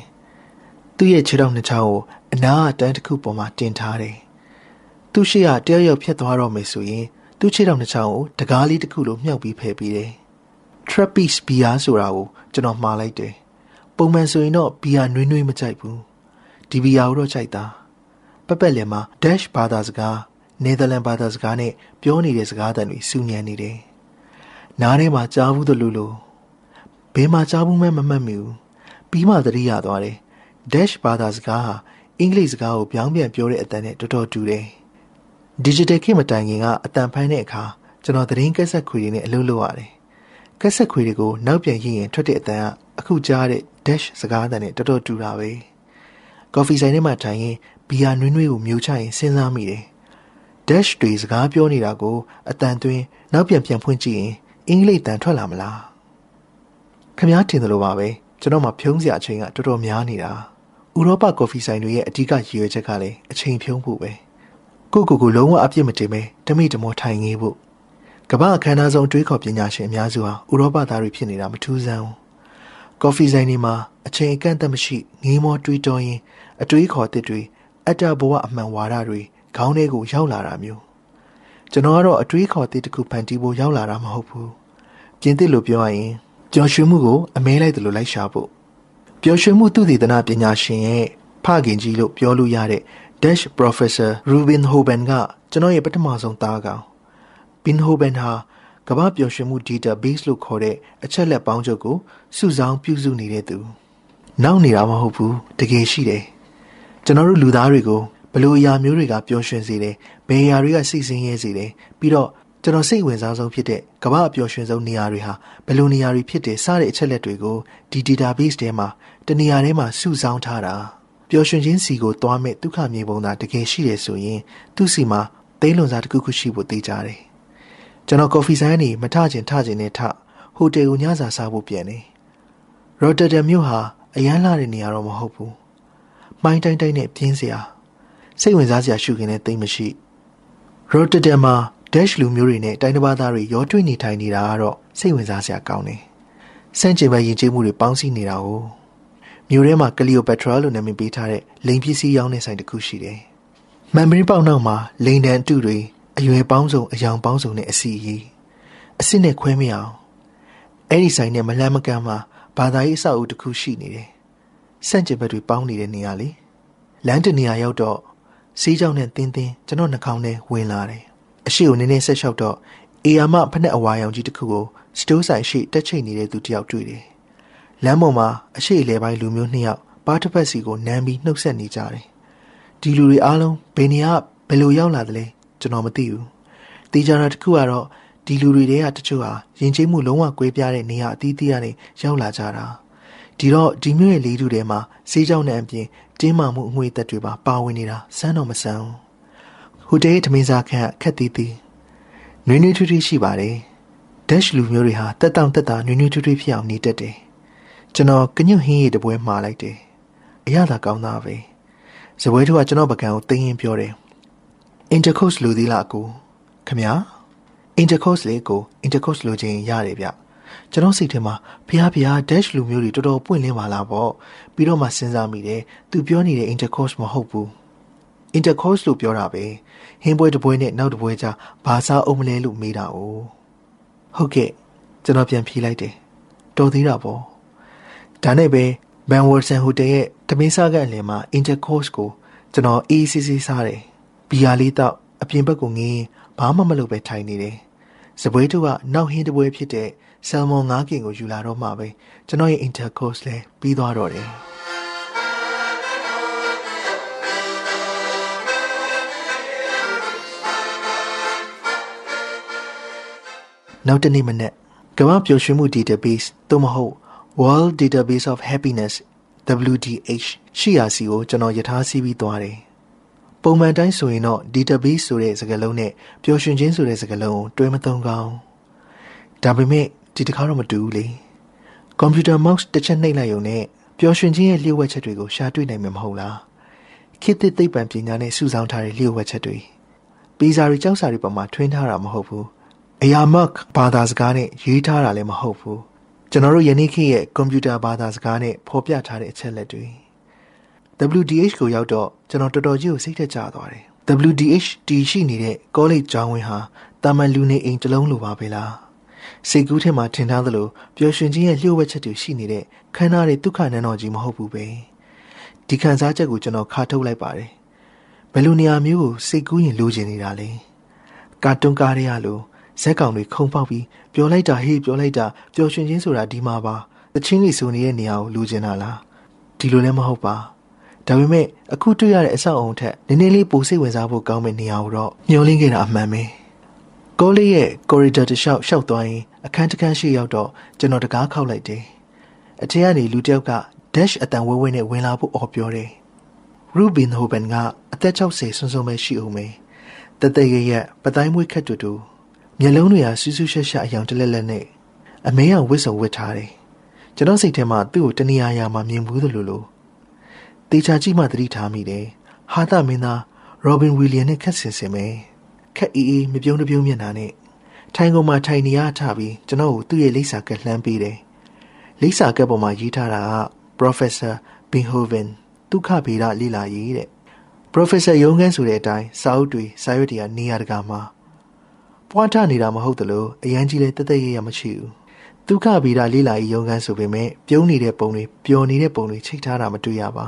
သူ့ရဲ့ခြေထောက်နှစ်ချောင်းကို အနားအတန်းတစ်ခုပေါ်မှာတင်ထားတယ်။သူ့ရှိကတယောက်ယောက်ဖြတ်သွားတော့မယ်ဆိုရင်သူ့ခြေထောက်နှစ်ချောင်းကိုတကားလေးတစ်ခုလိုမြှောက်ပြီးဖယ်ပြီးတယ်။ Trapeze ဘီယာဆိုတာကိုကျွန်တော်မှားလိုက်တယ်။ပုံမှန်ဆိုရင်တော့ဘီယာနွေးနွေးမကြိုက်ဘူး။ဒီဘီယာကိုတော့ကြိုက်တာ။ပပက်လည်းမှာ Dash ဘာသာစကားနယ်သာလန်ဘာသာစကားနဲ့ပြောနေတဲ့စကားသံတွေစူညံနေတယ်။နားထဲမှာကြားဘူးသလိုလိုဘယ်မှာကြားဘူးမှမမှတ်မိဘူး။ပြီးမှသတိရသွားတယ် dash ဘာသာစကားဟာ အင်္ဂလိပ်စကားကိုပြောင်းပြန်ပြောတဲ့အတန်နဲ့တော်တော်တူတယ်။ digital ခေတ်မတိုင်ခင်ကအတန်ဖမ်းတဲ့အခါကျွန်တော်သတင်းကက်ဆက်ခွေတွေနဲ့အလုပ်လုပ်ရတယ်။ကက်ဆက်ခွေတွေကိုနောက်ပြန်ရရင်ထွက်တဲ့အတန်ကအခုကြားတဲ့ dash စကားအတန်နဲ့တော်တော်တူတာပဲ။ coffee ဆိုင်ထဲမှာထိုင်ရင်ဘီယာနွေးနွေးကိုမျိုးချရင်စဉ်းစားမိတယ်။ dash တွေစကားပြောနေတာကိုအတန်သွင်းနောက်ပြန်ပြန်ဖွင့်ကြည့်ရင်အင်္ဂလိပ်တန်ထွက်လာမလား။ခမားထင်တယ်လို့ပါပဲကျွန်တော်မှဖြုံးစရာအချိန်ကတော်တော်များနေတာ။ ဥရောပကော်ဖီဆိုင်တွေရဲ့အဓိကရည်ရွယ်ချက်ကလည်းအချိန်ဖြုံးဖို့ပဲကိုကိုကိုလုံးဝအပြစ်မတင်ပဲတမိတမောထိုင်ငေးဖို့ကမ္ဘာအခမ်းအနားဆုံးတွေးခေါ်ပညာရှင်အများစုဟာဥရောပသားတွေဖြစ်နေတာမထူးဆန်းဘူးကော်ဖီဆိုင်တွေမှာအချိန်အကန့်အသတ်မရှိငေးမောတွေးတောရင်းအတွေးခေါ်တဲ့တွေအတ္တဘဝအမှန်ဝါဒတွေခေါင်းထဲကိုရောက်လာတာမျိုးကျွန်တော်ကတော့အတွေးခေါ်တဲ့တခုဖန်တီးဖို့ရောက်လာတာမဟုတ်ဘူးပြင်းသစ်လို့ပြောရရင်ပျော်ရွှင်မှုကိုအမဲလိုက်တယ်လို့လိုက်ရှာဖို့ ပျော်ရွှင်မှုသူတေသနပညာရှင်ရဲ့ဖခင်ကြီးလို့ပြောလို့ရတဲ့ Dash Professor Rubin Hoban ကကျွန်တော်ရဲ့ပထမဆုံးသားကောင် Bin Hoban ဟာကမ္ဘာပျော်ရွှင်မှု database လို့ခေါ်တဲ့အချက်လက်ပေါင်းချုပ်ကိုစုဆောင်းပြုစုနေတဲ့သူနောက်နေတာမဟုတ်ဘူးတကယ်ရှိတယ်ကျွန်တော်တို့လူသားတွေကိုဘလို့အရာမျိုးတွေကပျော်ရွှင်စေတယ်ဘယ်အရာတွေကစိတ်ဆင်းရဲစေတယ်ပြီးတော့ကျွန်တော်စိတ်ဝင်စားဆုံးဖြစ်တဲ့ကမ္ဘာအပျော်ရွှင်ဆုံးနေရာတွေဟာဘယ်လိုနေရာတွေဖြစ်တယ်စတဲ့အချက်လက်တွေကိုဒီ database ထဲမှာ တနေရာထဲမှာစုဆောင်းထားတာပျော်ရွှင်ခြင်းစီကိုသွားမဲ့ဒုက္ခမြေပုံသာတကယ်ရှိတယ်ဆိုရင်သူ့စီမှာသိလွန်စားတစ်ခုခုရှိဖို့သိကြတယ်ကျွန်တော်ကော်ဖီဆိုင်ကနေမထချင်ထချင်နဲ့ထဟိုတယ်ကိုညစာစားဖို့ပြန်နေရော်တဒမ်မြို့ဟာအရန်လာတဲ့နေရာတော့မဟုတ်ဘူးမိုင်းတိုင်းတိုင်းနဲ့ပြင်းစရာစိတ်ဝင်စားစရာရှုခင်းတဲ့သိမ့်မရှိရော်တဒမ်မှာ dash လူမျိုးတွေနဲ့တိုင်းတစ်ပါးသားတွေရောတွေ့နေထိုင်နေတာကတော့စိတ်ဝင်စားစရာကောင်းတယ်စန့်ကျင်ဘက်ယဉ်ကျေးမှုတွေပေါင်းစည်းနေတာကို မြို့ထဲမှာကလီယိုပက်ထရာလို့နာမည်ပေးထားတဲ့လိန်ပစ္စည်းရောင်းတဲ့ဆိုင်တစ်ခုရှိတယ်။မန်မရီပေါက်နောက်မှာလိန်တန်အတုတွေအရွယ်ပေါင်းစုံအယောင်ပေါင်းစုံနဲ့အစီအီအစစ်နဲ့ခွဲမရအောင်အဲ့ဒီဆိုင်နဲ့မလန်းမကမ်းမှာဘာသာရေးအဆောက်အဦတစ်ခုရှိနေတယ်။စန့်ကျင်ဘက်တွေပေါင်းနေတဲ့နေရာလေ။လမ်းတနေရာရောက်တော့စီးကြောင်နဲ့တင်းတင်းကျွန်တော်နှာခေါင်းထဲဝင်လာတယ်။အရှိကိုနည်းနည်းဆက်လျှောက်တော့အေယာမဖက်နဲ့အဝါရောင်ကြီးတစ်ခုကိုစတိုးဆိုင်ရှိတက်ချိတ်နေတဲ့သူတယောက်တွေ့တယ်။ လမ်းပေါ်မှာအရှိလေပိုင်းလူမျိုးနှစ်ယောက်ပါတစ်ဖက်စီကိုနမ်းပြီးနှုတ်ဆက်နေကြတယ်။ဒီလူတွေအားလုံးဘယ်နေရာဘယ်လိုရောက်လာသလဲကျွန်တော်မသိဘူး။တေချာတာတစ်ခုကတော့ဒီလူတွေတွေကတချို့ဟာယဉ်ကျေးမှုလုံးဝကွဲပြားတဲ့နေရာအသီးသီးကနေရောက်လာကြတာဒီတော့ဒီမျိုးရဲ့လေးတူထဲမှာစေးကြောင်းနဲ့အပြင်တင်းမာမှုအငွေသက်တွေပါပါဝင်နေတာစမ်းတော့မစမ်းဟိုတေးထမင်းစားခန့်ခက်တီးတီးနွေးနွေးထွေးထွေးရှိပါတယ်ဒက်ရှ်လူမျိုးတွေဟာတက်တောင့်တက်တာနွေးနွေးထွေးထွေးဖြစ်အောင်နေတတ်တယ် ကျွန်တော်ကညွန့်ဟင်းရည်တပွဲမှားလိုက်တယ်အရသာကောင်းသားပဲဇပွဲတို့ကကျွန်တော်ပကံကိုတင်းရင်ပြောတယ် intercourse လူသေးလားအကိုခမညာ intercourse လေးကို intercourse လိုချင်ရတယ်ဗျကျွန်တော်စိတ်ထဲမှာဖះဖះ dash လူမျိုးတွေတော်တော်ပွင့်လင်းပါလားပေါ့ပြီးတော့မှစဉ်းစားမိတယ်သူပြောနေတဲ့ intercourse မဟုတ်ဘူး intercourse လို့ပြောတာပဲဟင်းပွဲတစ်ပွဲနဲ့နောက်တစ်ပွဲကြာဘာသာအုံးမလဲလို့မေးတာ哦ဟုတ်ကဲ့ကျွန်တော်ပြန်ဖြေလိုက်တယ်တော်သေးတာပေါ့ ဒါနဲ့ပဲဘန်ဝါဆန်ဟိုတယ်ရဲ့တမင်းစားကအလယ်မှာ intercourse ကိုကျွန်တော်အေးစစ်စစ်စားတယ်ဘီယာလေးတော့အပြင်ဘက်ကိုငင်းဘာမှမလုပ်ပဲထိုင်နေတယ်။စပွဲတူကနောက်ဟင်းတပွဲဖြစ်တဲ့ဆယ်မွန်၅ကင်ကိုယူလာတော့မှပဲကျွန်တော်ရဲ့ intercourse လဲပြီးသွားတော့တယ်။နောက်တနေ့မနေ့ကမ္ဘာပျော်ရွှင်မှု database သို့မဟုတ် World Database of Happiness WDH ရှိရာစီကိုကျွန်တော်ယထာစီးပြီးသွားတယ်ပုံမှန်တိုင်းဆိုရင်တော့ database ဆိုတဲ့စကားလုံးနဲ့ပျော်ရွှင်ခြင်းဆိုတဲ့စကားလုံးကိုတွဲမသုံးကောင်းဒါပေမဲ့ဒီတစ်ခါတော့မတူဘူးလေကွန်ပျူတာ mouse တစ်ချက်နှိပ်လိုက်ရုံနဲ့ပျော်ရွှင်ခြင်းရဲ့လျှို့ဝှက်ချက်တွေကိုရှာတွေ့နိုင်မှာမဟုတ်လားခေတ်သစ်သိပ္ပံပညာနဲ့စုဆောင်းထားတဲ့လျှို့ဝှက်ချက်တွေပီဇာတွေကြောက်စာတွေပေါ်မှာထွင်းထားတာမဟုတ်ဘူးအရာမတ်ဘာသာစကားနဲ့ရေးထားတာလည်းမဟုတ်ဘူး ကျွန်တော်တို့ယနေ့ခေတ်ရဲ့ကွန်ပျူတာဘာသာစကားနဲ့ဖော်ပြထားတဲ့အချက်လက်တွေ WDH ကိုရောက်တော့ကျွန်တော်တော်တော်ကြီးကိုစိတ်ထက်ကြသွားတယ် WDH တီရှိနေတဲ့ကောလိပ်ကျောင်းဝင်းဟာတာမန်လူနေအိမ်တစ်လုံးလိုပါပဲလားစိတ်ကူးထဲမှာထင်ထားသလိုပျော်ရွှင်ခြင်းရဲ့လျှို့ဝှက်ချက်တွေရှိနေတဲ့ခန္ဓာတွေဒုက္ခနန်းတော်ကြီးမဟုတ်ဘူးပဲဒီခံစားချက်ကိုကျွန်တော်ခါထုတ်လိုက်ပါတယ်ဘယ်လိုနေရာမျိုးကိုစိတ်ကူးရင်လိုချင်နေတာလဲကာတွန်းကားရရလို့ ဇက်ကောင်တွေခုံပေါက်ပြီးပျော်လိုက်တာဟေးပျော်လိုက်တာပျော်ရွှင်ခြင်းဆိုတာဒီမှာပါတချင်းတွေစုံနေတဲ့နေရာကိုလိုချင်တာလားဒီလိုလည်းမဟုတ်ပါဒါပေမဲ့အခုတွေ့ရတဲ့အဆောက်အုံထက်နည်းနည်းလေးပိုစိတ်ဝင်စားဖို့ကောင်းမယ့်နေရာကိုတော့မျှော်လင့်ခဲ့တာအမှန်ပဲကိုလေးရဲ့ corridor တစ်လျှောက်လျှောက်သွားရင်အခန်းတစ်ခန်းရှိရောက်တော့ကျွန်တော်တကားခောက်လိုက်တယ်အထက်ကနေလူတစ်ယောက်က dash အတန်ဝဲဝဲနဲ့ဝင်လာဖို့အော်ပြောတယ် Rubin Hoben ကအသက်60ဆွန်းဆွန်းပဲရှိအောင်ပဲတသက်ရရပတိုင်းမွေးခက်တူတူ မျက်လုံးတွေကဆူးဆူးရှက်ရှက်အယောင်တလက်လက်နဲ့အမဲအောင်ဝစ်စုံဝစ်ထားတယ်ကျွန်တော်စိတ်ထဲမှာသူ့ကိုတနေရာရာမှာမြင်ဘူးသလိုလိုတေချာကြည့်မှသတိထားမိတယ်ဟာသမင်းသားရောဘင်ဝီလီယံနဲ့ခက်ဆင်ဆင်ပဲခက်အေးအေးမပြုံးတပြုံးမျက်နှာနဲ့ထိုင်ကုန်မှာထိုင်နေရထပြီးကျွန်တော်ကိုသူ့ရဲ့လိပ်စာကက်လှမ်းပေးတယ်လိပ်စာကက်ပေါ်မှာရေးထားတာက Professor Binhoven ဒုက္ခဗေဒလေ့လာရေးတဲ့ Professor ရုံးခန်းဆိုတဲ့အတိုင်းစာအုပ်တွေစာရွက်တွေကနေရာတကာမှာ ပွားထနေတာမဟုတ်သလိုအရန်ကြီးလည်းတသက်ရရမရှိဘူးဒုက္ခဗေဒလေ့လာရေးရုံးခန်းဆိုပေမဲ့ပြုံးနေတဲ့ပုံတွေပျော်နေတဲ့ပုံတွေချိတ်ထားတာမတွေ့ရပါ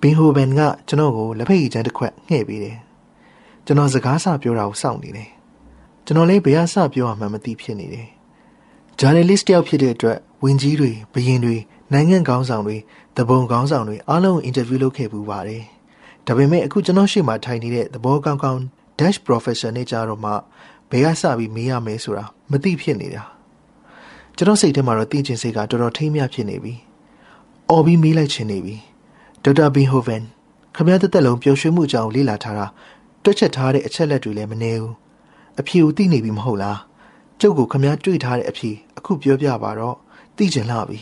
ဘင်ဟိုဘန်ကကျွန်တော်ကိုလက်ဖက်ရည်ချမ်းတစ်ခွက်ငှဲ့ပေးတယ်ကျွန်တော်စကားစပြောတာကိုစောင့်နေတယ်ကျွန်တော်လည်းဘယ်ဟာစပြောရမှန်းမသိဖြစ်နေတယ်ဂျာနယ်လစ်တယောက်ဖြစ်တဲ့အတွက်ဝင်ကြီးတွေဘရင်တွေနိုင်ငံခေါင်းဆောင်တွေတပုံခေါင်းဆောင်တွေအားလုံးအင်တာဗျူးလုပ်ခဲ့ပူပါတယ်ဒါပေမဲ့အခုကျွန်တော်ရှေ့မှာထိုင်နေတဲ့သဘောကောင်းကောင်း dash professor နဲ့ကြတော့မှ ဘယ်ကစပြီးမေးရမယ်ဆိုတာမသိဖြစ်နေတာကျွန်တော်စိတ်ထဲမှာတော့သိချင်စိတ်ကတော်တော်ထိမ့်မြဖြစ်နေပြီ။အော်ပြီးမေးလိုက်ချင်နေပြီ။ဒေါက်တာဘင်ဟိုဗန်ခမရတဲ့တက်လုံးပျော်ရွှင်မှုအကြောင်းလေ့လာထားတာတွက်ချက်ထားတဲ့အချက်လက်တွေလည်းမနေဘူး။အဖြေကိုသိနေပြီမဟုတ်လား။ကျုပ်ကိုခမရတွေ့ထားတဲ့အဖြေအခုပြောပြပါတော့သိချင်လာပြီ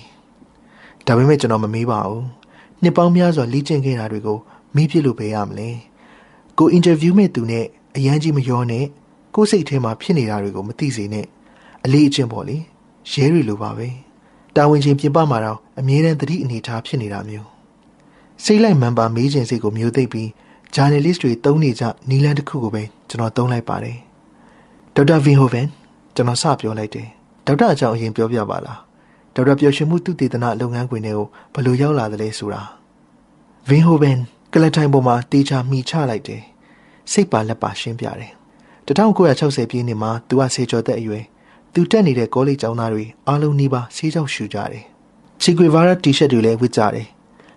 ။ဒါပေမဲ့ကျွန်တော်မမေးပါဘူး။နှစ်ပေါင်းများစွာလေ့ကျင့်ခဲ့တာတွေကိုမေးပြလို့ပဲရမလဲ။ကိုအင်တာဗျူးမဲ့သူနဲ့အရန်ကြီးမရောနဲ့ ကိုစိတ်ထဲမှာဖြစ်နေတာတွေကိုမသိစေနဲ့အလေးအကျင့်ပေါ့လေရဲတွေလိုပါပဲတာဝန်ချင်းပြင်ပမှာတော့အမြဲတမ်းသတိအနေထားဖြစ်နေတာမျိုးစိတ်လိုက်မှန်ပါမေးခြင်းစိတ်ကိုမျိုးသိပ်ပြီး journalist တွေတုံးနေကြနီလန်တစ်ခုကိုပဲကျွန်တော်တုံးလိုက်ပါတယ်ဒေါက်တာဗင်ဟိုဗန်ကျွန်တော်စပြောလိုက်တယ်ဒေါက်တာအကြောင်းအရင်ပြောပြပါလားဒေါက်တာပျော်ရွှင်မှုသူတည်တနာလုပ်ငန်းခွင်တွေကိုဘယ်လိုရောက်လာသလဲဆိုတာဗင်ဟိုဗန်ကလထိုင်ပေါ်မှာတေချာမိချလိုက်တယ်စိတ်ပါလက်ပါရှင်းပြတယ် 1960ပြည့်နှစ်မှာသူကဆေကျော်သက်အရွယ်သူတက်နေတဲ့ကောလိပ်ကျောင်းသားတွေအားလုံးနီးပါးဆေးကြောက်ရှူကြတယ်ချီကွေဗာရာတီရှပ်တွေလည်းဝတ်ကြတယ်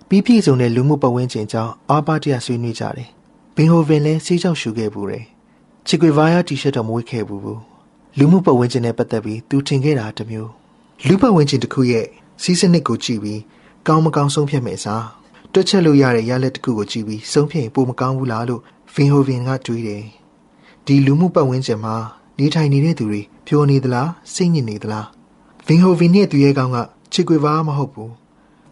ပြီးပြည့်စုံတဲ့လူမှုပတ်ဝန်းကျင်ကြောင့်အားပါတရဆွေးနွေးကြတယ်ဘင်ဟိုဗင်လည်းဆေးကြောက်ရှူခဲ့ဘူးတယ်ချီကွေဗာရာတီရှပ်တော့မဝတ်ခဲ့ဘူးဘူးလူမှုပတ်ဝန်းကျင်နဲ့ပတ်သက်ပြီးသူထင်ခဲ့တာတမျိုးလူပတ်ဝန်းကျင်တစ်ခုရဲ့စီးစနစ်ကိုကြည့်ပြီးကောင်းမကောင်းဆုံးဖြတ်မယ်စားတွက်ချက်လို့ရတဲ့ရလက်တစ်ခုကိုကြည့်ပြီးဆုံးဖြတ်ရင်ပိုမကောင်းဘူးလားလို့ဗင်ဟိုဗင်ကတွေးတယ် ဒီလူမှုပတ်ဝန်းကျင်မှာနေထိုင်နေတဲ့သူတွေဖြိုနေသလားစိတ်ညစ်နေသလားဗင်ဟိုဗင်နဲ့သူရဲ့ကောင်းကချစ်ကွေပါမဟုတ်ဘူး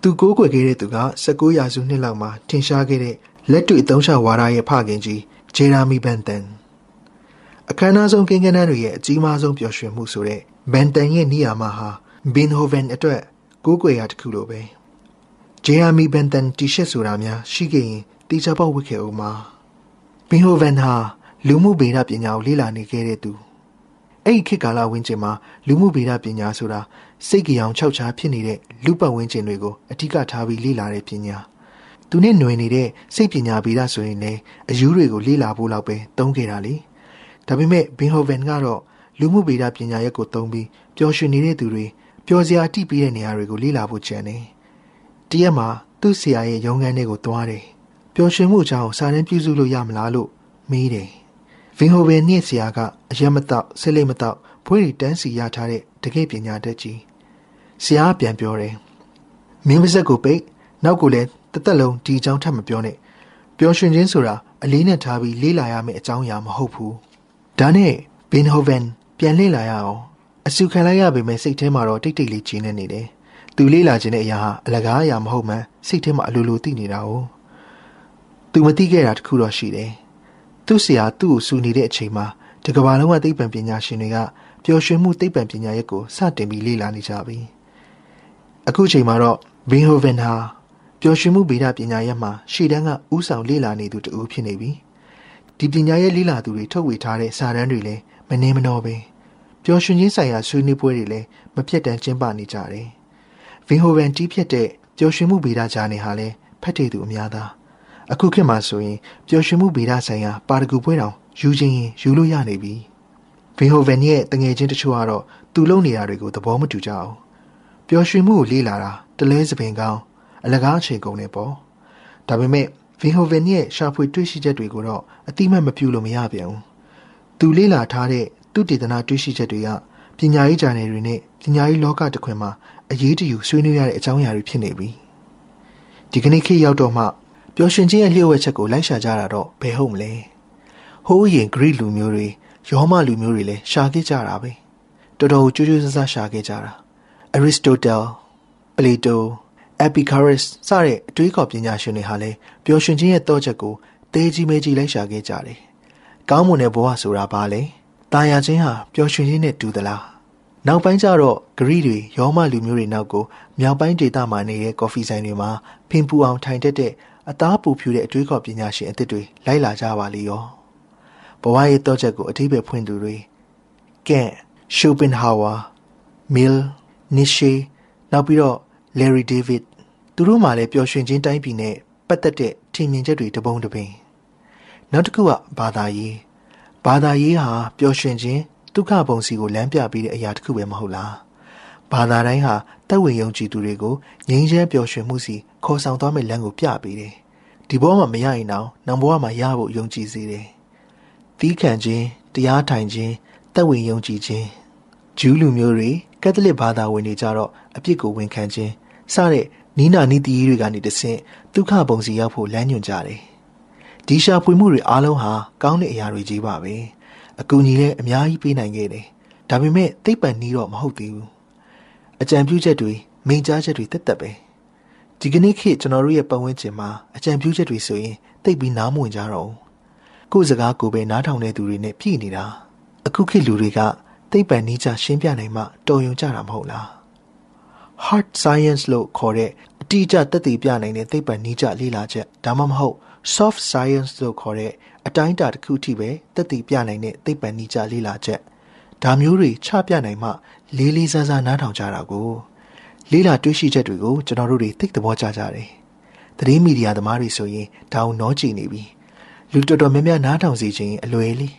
သူကိုးကွယ်ခဲ့တဲ့သူက19ရာစုနှစ်လောက်မှာထင်ရှားခဲ့တဲ့လက်တွေ့အသုံးချဝါဒရဲ့ဖခင်ကြီးဂျေရာမီဘန်တန်အခမ်းအနားဆုံးကိန်းဂဏန်းတွေရဲ့အကြီးမားဆုံးပျော်ရွှင်မှုဆိုတဲ့ဘန်တန်ရဲ့နေရာမှာဟာဘင်ဟိုဗန်အတွက်ကိုးကွယ်ရာတစ်ခုလိုပဲဂျေရာမီဘန်တန်တီရှပ်ဆိုတာများရှိခဲ့ရင်တေချာပေါက်ဝတ်ခဲ့အောင်ပါဘင်ဟိုဗန်ဟာ လူမှုဗေဒပညာကိုလေ့လာနေခဲ့တဲ့သူအဲ့ဒီခေတ်ကာလဝန်းကျင်မှာလူမှုဗေဒပညာဆိုတာစိတ်ကြောင်ခြောက်ခြားဖြစ်နေတဲ့လူပတ်ဝန်းကျင်တွေကိုအထူးကထားပြီးလေ့လာတဲ့ပညာသူနဲ့ຫນွယ်နေတဲ့စိတ်ပညာဗေဒဆိုရင်လည်းအယူတွေကိုလေ့လာဖို့လောက်ပဲသုံးခဲ့တာလေဒါပေမဲ့ဘင်ဟိုဗန်ကတော့လူမှုဗေဒပညာရက်ကိုသုံးပြီးပျော်ရွှင်နေတဲ့သူတွေပျော်စရာအတိပေးတဲ့နေရာတွေကိုလေ့လာဖို့ကြံတယ်တရက်မှာသူ့ဆရာရဲ့ရုံးခန်းထဲကိုသွားတယ်ပျော်ရွှင်မှုအကြောင်းစာရင်းပြုစုလို့ရမလားလို့မေးတယ်ဗ င်ဟိုဗင်နှင့်ဆရာကအရက်မတော့ဆဲလိမ့်မတော့ဘွေးတွေတန်းစီရထားတဲ့တကယ့်ပညာတတ်ကြီးဆရာပြန်ပြောတယ်မင်းပါဇက်ကိုပိတ်နောက်ကိုလည်းတသက်လုံးဒီအကြောင်းထပ်မပြောနဲ့ပျော်ရွှင်ခြင်းဆိုတာအလေးနဲ့ထားပြီးလေးလာရမယ့်အကြောင်းအရာမဟုတ်ဘူးဒါနဲ့ဘင်ဟိုဗန်ပြန်လေ့လာရအောင်အစုခံလိုက်ရပေမဲ့စိတ်ထဲမှာတော့တိတ်တိတ်လေးကျင်းနေနေတယ်သူလေးလာခြင်းတဲ့အရာဟာအလကားအရာမဟုတ်မှန်းစိတ်ထဲမှာအလိုလိုသိနေတာ哦သူမသိခဲ့တာတခုတော့ရှိတယ် သူ့ဆရာသူ့ကိုစူနေတဲ့အချိန်မှာတကဘာလုံးကသိပ္ပံပညာရှင်တွေကပျော်ရွှင်မှုသိပ္ပံပညာရက်ကိုစတင်ပြီးလေ့လာနေကြပြီအခုချိန်မှာတော့ဘင်ဟိုဗန်ဟာပျော်ရွှင်မှုဗေဒပညာရက်မှာရှေ့တန်းကဥဆောင်လေ့လာနေသူတူဖြစ်နေပြီဒီပညာရဲ့လေ့လာသူတွေထုတ်ဝေထားတဲ့စာတမ်းတွေလည်းမနှင်းမနှောပဲပျော်ရွှင်ခြင်းဆိုင်ရာဆွေးနွေးပွဲတွေလည်းမပြတ်တမ်းကျင်းပနေကြတယ်ဗင်ဟိုဗန်တီးဖြစ်တဲ့ပျော်ရွှင်မှုဗေဒဂျာနယ်ဟာလည်းဖတ်တဲ့သူအများသား အခုခေတ်မှာဆိုရင်ပျော်ရွှင်မှုဗေဒဆိုင်ရာပါရဂူပွဲတောင်ယူခြင်းရင်ယူလို့ရနေပြီဗင်ဟိုဗန်ရဲ့တငယ်ချင်းတချို့ကတော့သူ့လုံနေရာတွေကိုသဘောမတူကြအောင်ပျော်ရွှင်မှုကိုလေ့လာတာတလဲစပင်ကောင်းအလကားချိန်ကုန်နေပေါ့ဒါပေမဲ့ဗင်ဟိုဗန်ရဲ့ရှာဖွေတွေ့ရှိချက်တွေကိုတော့အတိမတ်မပြုလို့မရပြန်ဘူးသူလေ့လာထားတဲ့သူတည်တနာတွေ့ရှိချက်တွေကပညာရေးဂျာနယ်တွေနဲ့ပညာရေးလောကတခွင်မှာအရေးတယူဆွေးနွေးရတဲ့အကြောင်းအရာတွေဖြစ်နေပြီဒီကနေ့ခေတ်ရောက်တော့မှပျော် ရွှင်ခြင်းရဲ့လျှို့ဝှက်ချက်ကိုလိုက်ရှာကြတာတော့ဘယ်ဟုတ်မလဲဟိုးရင်ဂရိလူမျိုးတွေယောမလူမျိုးတွေလည်းရှာခဲ့ကြတာပဲတော်တော်ကြိုးကြိုးဆဆရှာခဲ့ကြတာအရစ်စတိုတယ်ပလီတိုအပီကာရက်စ်စတဲ့အတွေးခေါ်ပညာရှင်တွေဟာလည်းပျော်ရွှင်ခြင်းရဲ့တောချက်ကိုတေးကြီးမဲကြီးလိုက်ရှာခဲ့ကြတယ်ကောင်းမွန်တဲ့ဘဝဆိုတာဘာလဲတာယာခြင်းဟာပျော်ရွှင်ခြင်းနဲ့တူသလားနောက်ပိုင်းကျတော့ဂရိတွေယောမလူမျိုးတွေနောက်ကိုမြောက်ပိုင်းဒေသမှာနေတဲ့ကော်ဖီဆိုင်တွေမှာဖင်ပူအောင်ထိုင်တက်တဲ့ အသားပူဖြူတဲ့အတွေးခေါ်ပညာရှင်အသစ်တွေလိုက်လာကြပါလေရောဘဝရဲ့တောချက်ကိုအထိပ္ပယ်ဖွင့်သူတွေကန့်ရှူပင်ဟာဝါမီလ်နီရှေနောက်ပြီးတော့လယ်ရီဒေးဗစ်သူတို့မှလည်းပျော်ရွှင်ခြင်းတိုင်းပြည်နဲ့ပတ်သက်တဲ့ထင်မြင်ချက်တွေတပုံတပင်နောက်တစ်ခုကဘာသာရေးဘာသာရေးဟာပျော်ရွှင်ခြင်းဒုက္ခပုံစီကိုလမ်းပြပေးတဲ့အရာတစ်ခုပဲမဟုတ်လားဘာသာတိုင်းဟာတက်ဝင်ယုံကြည်သူတွေကိုငြိမ်းချမ်းပျော်ရွှင်မှုစီခေါ်ဆောင်သွားမယ့်လမ်းကိုပြပေးတယ် ဒီဘဝမှာမရရင်တော့နောက်ဘဝမှာရဖို့ယုံကြည်စေတယ်သီးခံခြင်းတရားထိုင်ခြင်းတက်ဝင်ယုံကြည်ခြင်းဂျူးလူမျိုးတွေကက်သလစ်ဘာသာဝင်တွေကြတော့အပြစ်ကိုဝန်ခံခြင်းစတဲ့နီးနာနီးတီးတွေကနေတဆင့်ဒုက္ခပုံစီရောက်ဖို့လမ်းညွှန်ကြတယ်ဒီရှာဖွေမှုတွေအားလုံးဟာကောင်းတဲ့အရာတွေကြီးပါပဲအကူအညီလည်းအများကြီးပေးနိုင်ခဲ့တယ်ဒါပေမဲ့သိပ္ပံနီးတော့မဟုတ်သေးဘူးအကြံပြုချက်တွေမိန့်ကြားချက်တွေတက်တက်ပဲ ဒီကနေ့ခေတ်ကျွန်တော်တို့ရဲ့ပတ်ဝန်းကျင်မှာအကြံပြုချက်တွေဆိုရင်သိပ်ပြီးနားမဝင်ကြတော့ဘူးကိုယ်စကားကိုပဲနားထောင်တဲ့သူတွေနဲ့ပြည်နေတာအခုခေတ်လူတွေကသိပ္ပံနီးကြရှင်းပြနိုင်မှတော်ရုံကြတာမဟုတ်လားဟ hard science လို့ခေါ်တဲ့အတိအကျသက်သေပြနိုင်တဲ့သိပ္ပံနည်းကျလေ့လာချက်ဒါမှမဟုတ် soft science လို့ခေါ်တဲ့အတိုင်းအတာတစ်ခုထိပဲသက်သေပြနိုင်တဲ့သိပ္ပံနည်းကျလေ့လာချက်ဒါမျိုးတွေချပြနိုင်မှလေးလေးစားစားနားထောင်ကြတာကို လေးလာတွေးရှိချက်တွေကိုကျွန်တော်တို့တွေသိသဘောကျကြတယ်။သတင်းမီဒီယာသမားတွေဆိုရင်ဒါအောင်နောကြည့်နေပြီ။လူတော်တော်များများနားထောင်စီခြင်းအလွယ်လေး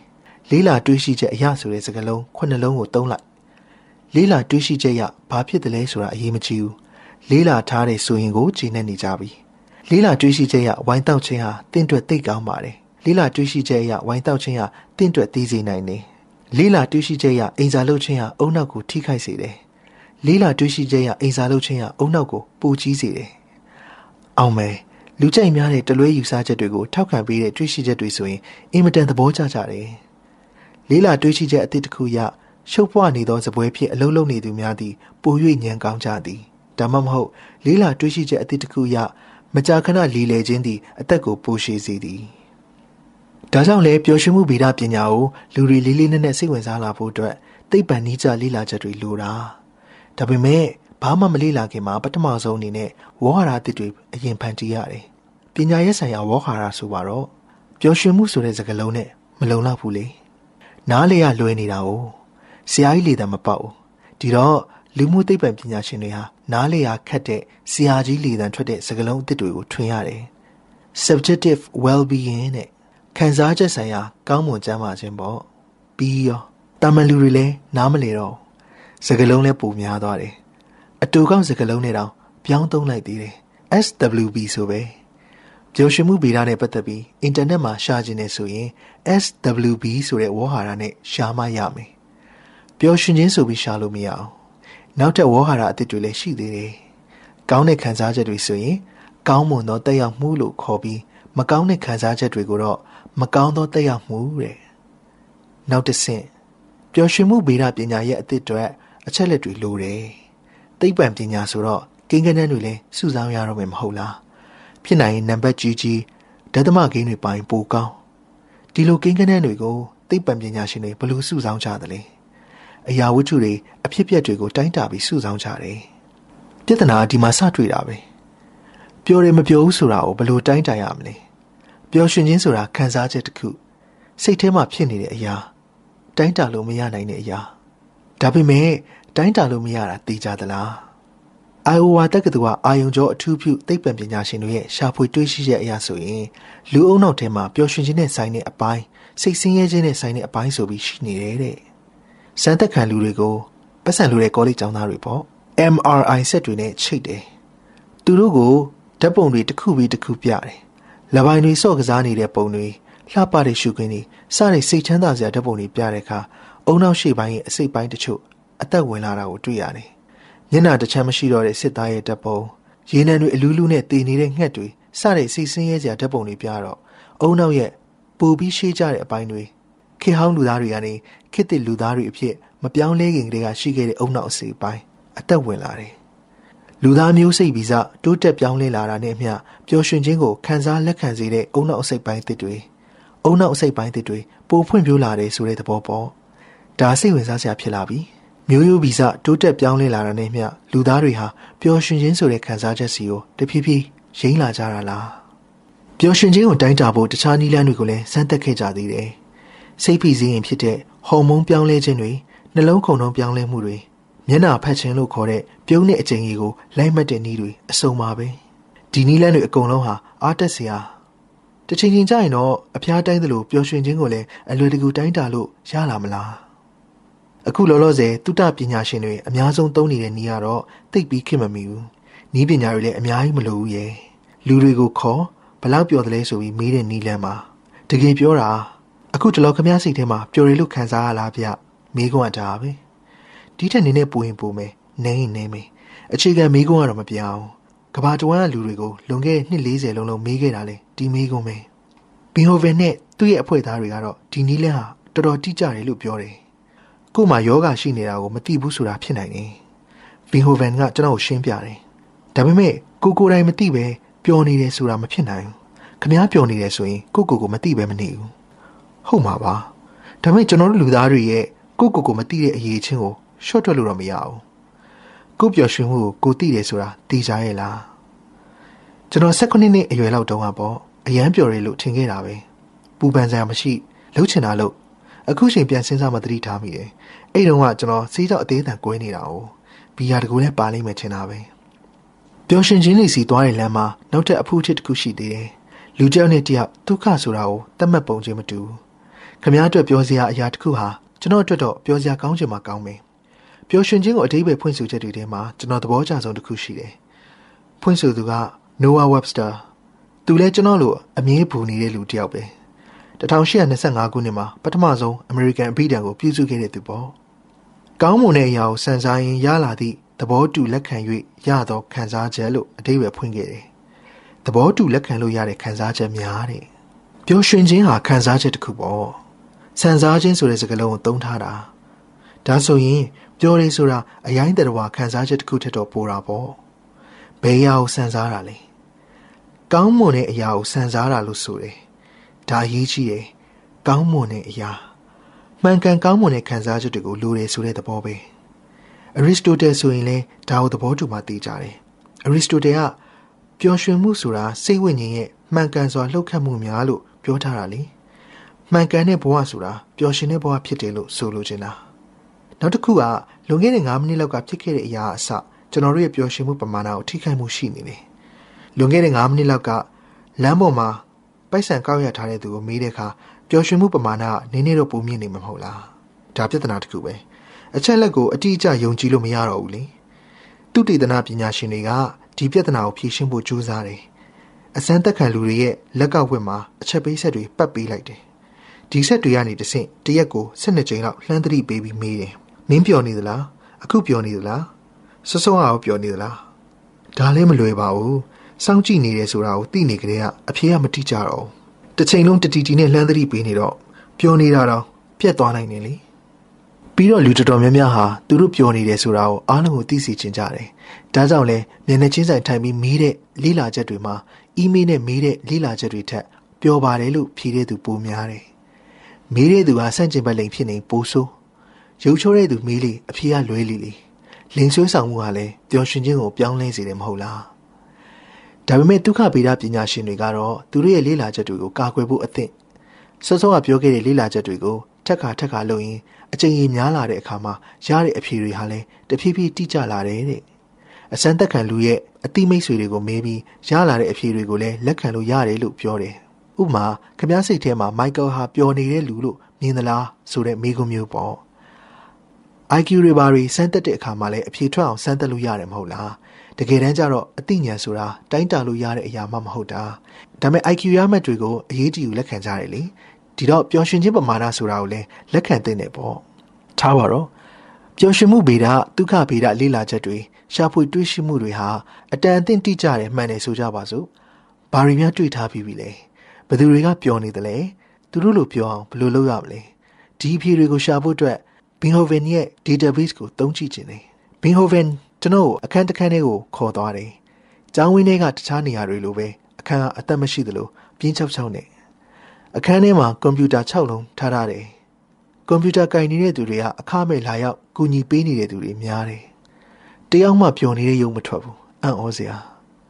လေးလာတွေးရှိချက်အရာဆိုတဲ့စကားလုံးခုနှလုံးကိုသုံးလိုက်။လေးလာတွေးရှိချက်ရဘာဖြစ်တယ်လဲဆိုတာအရေးမကြီးဘူး။လေးလာထားတဲ့ဆိုရင်ကိုဂျင်းနေနေကြပြီ။လေးလာတွေးရှိချက်ရဝိုင်းတောက်ခြင်းဟာတင့်တွက်သိကောင်းပါတယ်။လေးလာတွေးရှိချက်ရဝိုင်းတောက်ခြင်းဟာတင့်တွက်သေးစေနိုင်တယ်။လေးလာတွေးရှိချက်ရအိမ်စာလုပ်ခြင်းဟာအုံနောက်ကိုထိခိုက်စေတယ် လေးလာတွေးရှိချက်ရအိမ်စာလုပ်ခြင်းရအုံနောက်ကိုပူကြီးစေတယ်။အောင်မယ်လူကြိုက်များတဲ့တလွဲယူဆချက်တွေကိုထောက်ခံပေးတဲ့တွေးရှိချက်တွေဆိုရင်အင်မတန်သဘောကျကြတယ်။လေးလာတွေးရှိချက်အသစ်တစ်ခုရရှုပ်ပွားနေသောစပွဲဖြစ်အလုံးလုံးနေသူများသည်ပို၍ညံကောင်းကြသည်။ဒါမှမဟုတ်လေးလာတွေးရှိချက်အသစ်တစ်ခုရမကြာခဏလီလေခြင်းသည်အသက်ကိုပိုရှည်စေသည်။ဒါကြောင့်လဲပျော်ရွှင်မှုဗေဒပညာကိုလူတွေလေးလေးနက်နက်စိတ်ဝင်စားလာဖို့အတွက်သိပ္ပံနည်းကျလေ့လာချက်တွေလိုတာ။ ဒါပေမဲ့ဘာမှမလေ့လာခင်မှာပထမဆုံးအနေနဲ့ဝေါ်ဟာရအသစ်တွေအရင်ဖန်တီးရတယ်။ပညာရေးဆိုင်ရာဝေါ်ဟာရဆိုပါတော့ပျော်ရွှင်မှုဆိုတဲ့စကားလုံးနဲ့မလုံလောက်ဘူးလေ။နားလေရလွယ်နေတာ哦။ဆရာကြီးလေတာမပေါက်ဘူး။ဒီတော့လူမှုသိပ္ပံပညာရှင်တွေဟာနားလေရခက်တဲ့ဆရာကြီးလေတံထွက်တဲ့စကားလုံးအသစ်တွေကိုထွင်ရတယ်။ subjective well-being နဲ့ခံစားချက်ဆိုင်ရာကောင်းမွန်ကျန်းမာခြင်းပေါ့။ပြီးရောတာမန်လူတွေလည်းနားမလဲတော့ စကလုံးလည်းပုံများသွားတယ်အတူကောင်းစကလုံးနဲ့တောင်ပြောင်းသုံးလိုက်သေးတယ် SWB ဆိုပဲပျော်ရွှင်မှုဗေဒနဲ့ပတ်သက်ပြီးအင်တာနက်မှာရှာခြင်းနဲ့ဆိုရင် SWB ဆိုတဲ့ဝေါ်ဟာရနဲ့ရှာမှရမယ်ပျော်ရွှင်ခြင်းဆိုပြီးရှာလို့မရအောင်နောက်ထပ်ဝေါ်ဟာရအသစ်တွေလည်းရှိသေးတယ်ကောင်းတဲ့ခံစားချက်တွေဆိုရင်ကောင်းမွန်သောတက်ရောက်မှုလို့ခေါ်ပြီးမကောင်းတဲ့ခံစားချက်တွေကိုတော့မကောင်းသောတက်ရောက်မှုတဲ့နောက်တစ်ဆင့်ပျော်ရွှင်မှုဗေဒပညာရဲ့အသစ်တွေ အချက်လက်တွေလိုတယ်သိပ္ပံပညာဆိုတော့ကိန်းကနန်းတွေလည်းစုဆောင်းရတော့မယ်မဟုတ်လားဖြစ်နိုင်ရင်နံပါတ်ကြီးကြီးဒသမကိန်းတွေပိုင်းပိုကောင်းဒီလိုကိန်းကနန်းတွေကိုသိပ္ပံပညာရှင်တွေဘယ်လိုစုဆောင်းကြသလဲအရာဝတ္ထုတွေအဖြစ်ပြက်တွေကိုတိုင်းတာပြီးစုဆောင်းကြတယ်ပြဿနာဒီမှာစတွေ့တာပဲပျော်တယ်မပျော်ဘူးဆိုတာကိုဘယ်လိုတိုင်းတာရမလဲပျော်ရွှင်ခြင်းဆိုတာခံစားချက်တစ်ခုစိတ်ထဲမှာဖြစ်နေတဲ့အရာတိုင်းတာလို့မရနိုင်တဲ့အရာ ဒါပေမဲ့တိုင်းတာလို့မရတာသိကြသလားအိုင်အိုဝါတက္ကသိုလ်ကအာယုံကျော်အထူးပြုသိပ္ပံပညာရှင်တွေရဲ့ရှာဖွေတွေ့ရှိချက်အရဆိုရင်လူအုံနောက်ထဲမှာပျော်ရွှင်ခြင်းနဲ့ဆိုင်တဲ့အပိုင်းစိတ်ဆင်းရဲခြင်းနဲ့ဆိုင်တဲ့အပိုင်းဆိုပြီးရှိနေတယ်တဲ့စံသက်ခံလူတွေကိုပတ်စံလူတဲ့ကောလိပ်ကျောင်းသားတွေပေါ့ MRI စက်တွေနဲ့ချိတ်တယ်သူတို့ကိုဓာတ်ပုံတွေတစ်ခုပြီးတစ်ခုပြတယ်လပိုင်းတွေစော့ကစားနေတဲ့ပုံတွေလှပတဲ့ရှုခင်းတွေစတဲ့စိတ်ချမ်းသာစရာဓာတ်ပုံတွေပြတဲ့အခါ အုံနောက်ရှေ့ပိုင်းရဲ့အစိတ်ပိုင်းတချို့အသက်ဝင်လာတာကိုတွေ့ရတယ်။မျက်နှာတစ်ချမ်းမရှိတော့တဲ့စစ်သားရဲ့တပ်ပုံရေနံတွေအလူးလူးနဲ့တည်နေတဲ့ငှက်တွေစတဲ့စိတ်ဆင်းရဲစရာဓာတ်ပုံတွေပြတော့အုံနောက်ရဲ့ပူပြီးရှေးကြတဲ့အပိုင်းတွေခေဟောင်းလူသားတွေကနေခေတ်သစ်လူသားတွေအဖြစ်မပြောင်းလဲခင်ကတည်းကရှိခဲ့တဲ့အုံနောက်အစိပ်ပိုင်းအသက်ဝင်လာတယ်။လူသားမျိုးစိတ်ဗီဇတိုးတက်ပြောင်းလဲလာတာနဲ့အမျှပျော်ရွှင်ခြင်းကိုခံစားလက်ခံစေတဲ့အုံနောက်အစိပ်ပိုင်းသစ်တွေအုံနောက်အစိပ်ပိုင်းသစ်တွေပိုဖွင့်ပြလာတယ်ဆိုတဲ့သဘောပေါ့။ ဒါစိတ်ဝင်စားစရာဖြစ်လာပြီမျိုးရိုးဗီဇတိုးတက်ပြောင်းလဲလာတာနဲ့မျှလူသားတွေဟာပျော်ရွှင်ခြင်းဆိုတဲ့ခံစားချက်စီကိုတဖြည်းဖြည်းရိမ့်လာကြတာလားပျော်ရွှင်ခြင်းကိုတိုင်းတာဖို့တခြားနည်းလမ်းတွေကိုလည်းစမ်းသပ်ခဲ့ကြသေးတယ်စိတ်ဖိစီးရင်ဖြစ်တဲ့ဟော်မုန်းပြောင်းလဲခြင်းတွေနှလုံးခုန်နှုန်းပြောင်းလဲမှုတွေမျက်နှာဖက်ခြင်းလို့ခေါ်တဲ့ပြုံးတဲ့အကျဉ်းကြီးကိုလိုက်မှတ်တဲ့နည်းတွေအစုံပါပဲဒီနည်းလမ်းတွေအကုန်လုံးဟာအားတက်စရာတချိန်ချင်းကြရင်တော့အဖျားတိုင်းသလိုပျော်ရွှင်ခြင်းကိုလည်းအလွယ်တကူတိုင်းတာလို့ရလာမလား အခုလောလောဆယ်တုတပညာရှင်တွေအများဆုံးသုံးနေတဲ့နည်းကတော့သိပ်ပြီးခင်မမီဘူးနီးပညာတွေလည်းအများကြီးမလိုဘူးရဲ့လူတွေကိုခေါ်ဘလောက်ပြောတယ်လဲဆိုပြီးမေးတဲ့နီးလမ်းမှာတကယ်ပြောတာအခုတလောခမည်းစိတ်ထဲမှာပျော်ရည်လို့ခံစားရလားဗျမေးခွန်းအတားပဲဒီထက်နည်းနည်းပူရင်ပူမယ်နေရင်နေမယ်အခြေခံမေးခွန်းကတော့မပြောင်းကဘာတဝမ်းကလူတွေကိုလွန်ခဲ့တဲ့နှစ်40လုံးလုံးမေးခဲ့တာလေဒီမေးခွန်းပဲဘင်ဟိုဗန်နဲ့သူ့ရဲ့အဖွဲ့သားတွေကတော့ဒီနီးလန်းဟာတော်တော်တိကျတယ်လို့ပြောတယ် ကို့မှာယောဂရှိနေတာကိုမသိဘူးဆိုတာဖြစ်နိုင်တယ်။ဗီဟိုဗန်ကကျွန်တော်ကိုရှင်းပြတယ်။ဒါပေမဲ့ကိုကိုယ်တိုင်မသိပဲပျော်နေတယ်ဆိုတာမဖြစ်နိုင်ဘူး။ခမားပျော်နေတယ်ဆိုရင်ကိုကိုကိုမသိပဲမနေဘူး။ဟုတ်မှာပါ။ဒါပေမဲ့ကျွန်တော်တို့လူသားတွေရဲ့ကိုကိုကိုမသိတဲ့အရေးချင်းကိုရှော့ထွက်လို့တော့မရဘူး။ကိုပျော်ရွှင်မှုကိုကိုသိတယ်ဆိုတာသိကြရဲ့လားကျွန်တော်16နှစ်အရွယ်လောက်တုန်းကပေါ့အရန်ပျော်ရလို့ထင်ခဲ့တာပဲပူပန်စရာမရှိလှုပ်ချင်တာလို့ အခုချိန်ပြန်စဉ်းစားမှသတိထားမိတယ်အဲ့တုန်းကကျွန်တော်စီးကြောက်အသေးအံကွဲနေတာ哦ဘီယာတကူနဲ့ပါလိမ့်မယ်ထင်တာပဲပျော်ရွှင်ခြင်းလေးစီသွားတဲ့လမ်းမှာနောက်ထပ်အဖူးချစ်တစ်ခုရှိသေးတယ်လူကြောက်နဲ့တယောက်ဒုက္ခဆိုတာကိုတတ်မှတ်ပုံချင်းမတူခမားအတွက်ပြောစရာအရာတစ်ခုဟာကျွန်တော်အတွက်တော့ပြောစရာကောင်းချင်မှကောင်းမယ်ပျော်ရွှင်ခြင်းကိုအတိတ်ပဲဖွင့်ဆိုချက်တွေထဲမှာကျွန်တော်သဘောကျဆုံးတစ်ခုရှိတယ်ဖွင့်ဆိုသူက Noah Webster သူလည်းကျွန်တော်လိုအမြဲပူနေတဲ့လူတစ်ယောက်ပဲ 1825ခုနှစ်မှာပထမဆုံးအမေရိကန်အပိဓာန်ကိုပြုစုခဲ့တဲ့သူပေါ့ကောင်းမွန်တဲ့အရာကိုစံစားရင်ရလာသည့်သဘောတူလက်ခံ၍ရသောခံစားချက်လို့အတိတ်ပဲဖွင့်ခဲ့တယ်သဘောတူလက်ခံလို့ရတဲ့ခံစားချက်များတဲ့ပျော်ရွှင်ခြင်းဟာခံစားချက်တစ်ခုပေါ့စံစားခြင်းဆိုတဲ့စကားလုံးကိုသုံးထားတာဒါဆိုရင်ပျော်ရည်ဆိုတာအရင်တရဝခံစားချက်တစ်ခုထက်တော့ပိုတာပေါ့ဘယ်အရာကိုစံစားတာလဲကောင်းမွန်တဲ့အရာကိုစံစားတာလို့ဆိုတယ် ဒါအရေးကြီးတယ်ကောင်းမွန်တဲ့အရာမှန်ကန်ကောင်းမွန်တဲ့ခံစားချက်တွေကိုလိုတယ်ဆိုတဲ့သဘောပဲအရစ်စတိုတယ်ဆိုရင်လည်းဒါကိုသဘောတူမှသိကြတယ်အရစ်စတိုတယ်ကပျော်ရွှင်မှုဆိုတာစိတ်ဝိညာဉ်ရဲ့မှန်ကန်စွာလှုပ်ခတ်မှုများလို့ပြောထားတာလေမှန်ကန်တဲ့ဘဝဆိုတာပျော်ရွှင်တဲ့ဘဝဖြစ်တယ်လို့ဆိုလိုချင်တာနောက်တစ်ခုကလွန်ခဲ့တဲ့9မိနစ်လောက်ကဖြစ်ခဲ့တဲ့အရာအစကျွန်တော်တို့ရဲ့ပျော်ရွှင်မှုပမာဏကိုထိခိုက်မှုရှိနေတယ်လွန်ခဲ့တဲ့9မိနစ်လောက်ကလမ်းပေါ်မှာ ပိုက်ဆံကောက်ရထားတဲ့သူကိုမေးတဲ့အခါပျော်ရွှင်မှုပမာဏကနည်းနည်းတော့ပုံမြင့်နေမှာမဟုတ်လားဒါပြဿနာတစ်ခုပဲအချက်လက်ကိုအတိအကျယုံကြည်လို့မရတော့ဘူးလေသူတေသနာပညာရှင်တွေကဒီပြဿနာကိုဖြေရှင်းဖို့ကြိုးစားတယ်အစမ်းသက်ခံလူတွေရဲ့လက်ကဝတ်မှာအချက်ပေးဆက်တွေပတ်ပေးလိုက်တယ်ဒီဆက်တွေကနေတဆင့်တရက်ကို12ကြိမ်လောက်လှမ်းသတိပေးပြီးမေးတယ်မင်းပျော်နေသလားအခုပျော်နေသလားစောစောအောင်ပျော်နေသလားဒါလည်းမလွယ်ပါဘူး စောင့်ကြည့်နေတယ်ဆိုတာကိုသိနေကြတဲ့အဖေကမတိကြတော့တစ်ချိန်လုံးတတီတီနဲ့လှမ်းသတိပေးနေတော့ပျော်နေတာတော့ပြက်သွားနိုင်တယ်လေပြီးတော့လူတော်တော်များများဟာသူတို့ပျော်နေတယ်ဆိုတာကိုအားလုံးကိုသိစေချင်ကြတယ်ဒါကြောင့်လဲမျက်နှာချင်းဆိုင်ထိုင်ပြီးမေးတဲ့လေးလာချက်တွေမှာအီးမေးလ်နဲ့မေးတဲ့လေးလာချက်တွေထက်ပျော်ပါတယ်လို့ဖြေတဲ့သူပိုများတယ်မေးတဲ့သူဟာစန့်ကျင်ဘက်လိန်ဖြစ်နေပိုဆိုးရုပ်ချိုးတဲ့သူမေးလေအဖြေကလွဲလီလီလင်းဆွေးဆောင်မှုဟာလည်းပျော်ရွှင်ခြင်းကိုပြောင်းလဲစေတယ်မဟုတ်လား ဒါပေမဲ့ဒုက္ခဗေဒပညာရှင်တွေကတော့သူတို့ရဲ့လေ့လာချက်တွေကိုကာကွယ်ဖို့အသင့်စောစောကပြောခဲ့တဲ့လေ့လာချက်တွေကိုထက်ခါထက်ခါလုပ်ရင်အချိန်ကြီးများလာတဲ့အခါမှာရတဲ့အဖြေတွေဟာလည်းတဖြည်းဖြည်းတိကျလာတယ်တဲ့အစမ်းသက်ခံလူရဲ့အတိမိတ်ဆွေတွေကိုမေးပြီးရလာတဲ့အဖြေတွေကိုလည်းလက်ခံလို့ရတယ်လို့ပြောတယ်ဥပမာခမားစိတ်ထဲမှာမိုက်ကယ်ဟာပျော်နေတဲ့လူလို့မြင်သလားဆိုတဲ့မေးခွန်းမျိုးပေါ့ IQ တွေဘာတွေစမ်းသက်တဲ့အခါမှာလည်းအဖြေထွက်အောင်စမ်းသက်လို့ရတယ်မဟုတ်လား တကယ်တမ်းကျတော့အသိဉာဏ်ဆိုတာတိုင်းတာလို့ရတဲ့အရာမှမဟုတ်တာဒါပေမဲ့ IQ ရမှတ်တွေကိုအရေးကြီးယူလက်ခံကြတယ်လေဒီတော့ပျော်ရွှင်ခြင်းပမာဏဆိုတာကိုလည်းလက်ခံသင့်တယ်ပေါ့ထားပါတော့ပျော်ရွှင်မှုဗေဒဒုက္ခဗေဒလေ့လာချက်တွေရှာဖွေတွေးရှိမှုတွေဟာအတန်အသင့်တိကျတယ်မှန်တယ်ဆိုကြပါစို့ဘာတွေများတွေ့ထားပြီးပြီလဲဘယ်သူတွေကပျော်နေသလဲသူတို့လိုပြောအောင်ဘယ်လိုလုပ်ရမလဲဒီအဖြေတွေကိုရှာဖို့အတွက် Beethoven ရဲ့ database ကိုသုံးကြည့်ခြင်းတယ် Beethoven ကျွန်တော်အခန်းတစ်ခန်းလေးကိုခေါ်သွားတယ်။ကျောင်းဝင်းထဲကတခြားနေရာတွေလိုပဲအခန်းကအသက်မရှိသလိုပြင်းချောက်ချောက်နဲ့အခန်းထဲမှာကွန်ပျူတာ6လုံးထားထားတယ်။ကွန်ပျူတာကင်နေတဲ့သူတွေကအခမဲ့လာရောက်ကူညီပေးနေတဲ့သူတွေများတယ်။တယောက်မှပျော်နေတဲ့ရုံမထွက်ဘူး။အံ့ဩစရာ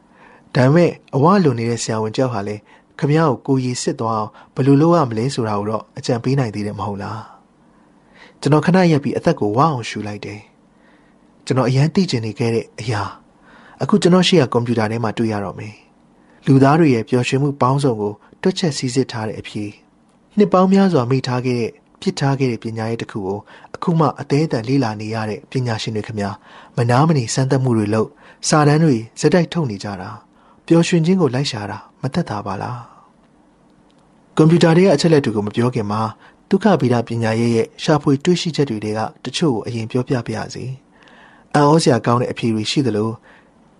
။ဒါပေမဲ့အဝလွန်နေတဲ့ဆရာဝန်ကြောက်ဟာလည်းခမ ्या ကိုကိုရီစစ်သွားအောင်ဘယ်လိုလုပ်ရမလဲဆိုတာကိုတော့အကြံပေးနိုင်သေးတယ်မဟုတ်လား။ကျွန်တော်ခဏရက်ပြီးအသက်ကိုဝအောင်ရှူလိုက်တယ်။ ကျွန်တော်အရန်သိကျင်နေခဲ့တဲ့အရာအခုကျွန်တော်ရှိရကွန်ပျူတာထဲမှာတွေ့ရတော့မယ်လူသားတွေရဲ့ပျော်ရွှင်မှုပေါင်းစုံကိုတွက်ချက်စည်းစစ်ထားတဲ့အဖြစ်နှစ်ပေါင်းများစွာမိထားခဲ့တဲ့ပြစ်ထားခဲ့တဲ့ပညာရေးတစ်ခုကိုအခုမှအသေးအတန်လေ့လာနေရတဲ့ပညာရှင်တွေခင်ဗျာမနာမနေစမ်းသပ်မှုတွေလုပ်စာတမ်းတွေစက်တိုက်ထုတ်နေကြတာပျော်ရွှင်ခြင်းကိုလိုက်ရှာတာမသက်သာပါလားကွန်ပျူတာတွေရဲ့အချက်လက်တွေကိုမပြောခင်မှာဒုက္ခဗေဒပညာရေးရဲ့ရှာဖွေတွေ့ရှိချက်တွေကတချို့ကိုအရင်ပြောပြပြရစီ။ အံ့ဩစရာကောင်းတဲ့အဖြေတွေရှိသလို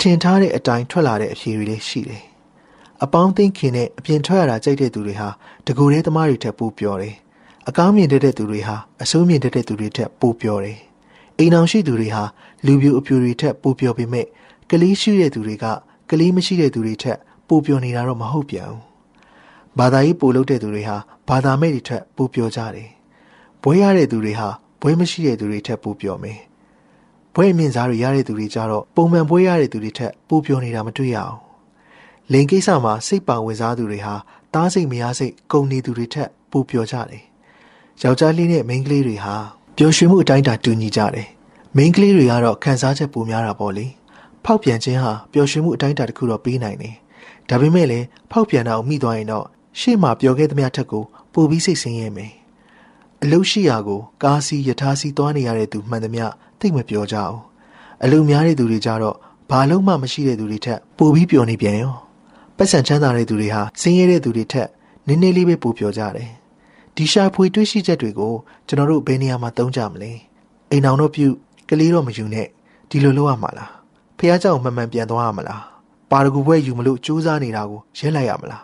ထင်ထားတဲ့အတိုင်းထွက်လာတဲ့အဖြေတွေလည်းရှိတယ်။အပေါင်းသိခင်နဲ့အပြင်ထွက်ရတာကြိုက်တဲ့သူတွေဟာတကူတဲ့သမားတွေထက်ပိုပြောတယ်။အကောင်းမြင်တတ်တဲ့သူတွေဟာအဆိုးမြင်တတ်တဲ့သူတွေထက်ပိုပြောတယ်။အိမ်အောင်ရှိသူတွေဟာလူပြိုအပြိုတွေထက်ပိုပြောပေမဲ့ကလေးရှိတဲ့သူတွေကကလေးမရှိတဲ့သူတွေထက်ပိုပြောနေတာတော့မဟုတ်ပြန်ဘူး။ဘာသာရေးပိုလုပ်တဲ့သူတွေဟာဘာသာမဲ့တွေထက်ပိုပြောကြတယ်။ဘွဲရတဲ့သူတွေဟာဘွဲမရှိတဲ့သူတွေထက်ပိုပြောမယ်။ ဘွဲ့မြင့်စားတွေရတဲ့သူတွေကြတော့ပုံမှန်ဘွဲ့ရတဲ့သူတွေထက်ပိုပြောနေတာမတွေ့ရအောင်လိန်ကိစ္စမှာစိတ်ပါဝင်စားသူတွေဟာတားစိတ်မရစိတ်ကုန်နေသူတွေထက်ပိုပြောကြတယ်ယောက်ျားလေးနဲ့မိန်းကလေးတွေဟာပျော်ရွှင်မှုအတိုင်းအတာတူညီကြတယ်မိန်းကလေးတွေကတော့ခံစားချက်ပိုများတာပေါ့လေဖောက်ပြန်ခြင်းဟာပျော်ရွှင်မှုအတိုင်းအတာတစ်ခုတော့ပေးနိုင်တယ်ဒါပေမဲ့လည်းဖောက်ပြန်တာကိုမိသွားရင်တော့ရှေ့မှာပျော်ခဲ့သမျှထက်ကိုပိုပြီးစိတ်ဆင်းရဲမယ် အလုရှိရာကိုကားစီးယထာစီးသွားနေရတဲ့သူမှန်သမျှသိမပြောကြအောင်အလုများတဲ့သူတွေကြတော့ဘာလုံးမှမရှိတဲ့သူတွေထက်ပိုပြီးပျော်နေပြန်ရောပတ်စံချမ်းသာတဲ့သူတွေဟာဆင်းရဲတဲ့သူတွေထက်နည်းနည်းလေးပဲပိုပျော်ကြတယ်ဒီရှာဖွေတွေးရှိချက်တွေကိုကျွန်တော်တို့ဘယ်နေရာမှာသုံးကြမလဲအိမ်အောင်တော့ပြုကလေးတော့မယူနဲ့ဒီလိုလုပ်ရမှာလားဖះเจ้าမှန်မှန်ပြန်သွားရမလားပါရဂူဘွဲယူမလို့စူးစမ်းနေတာကိုရဲလိုက်ရမလား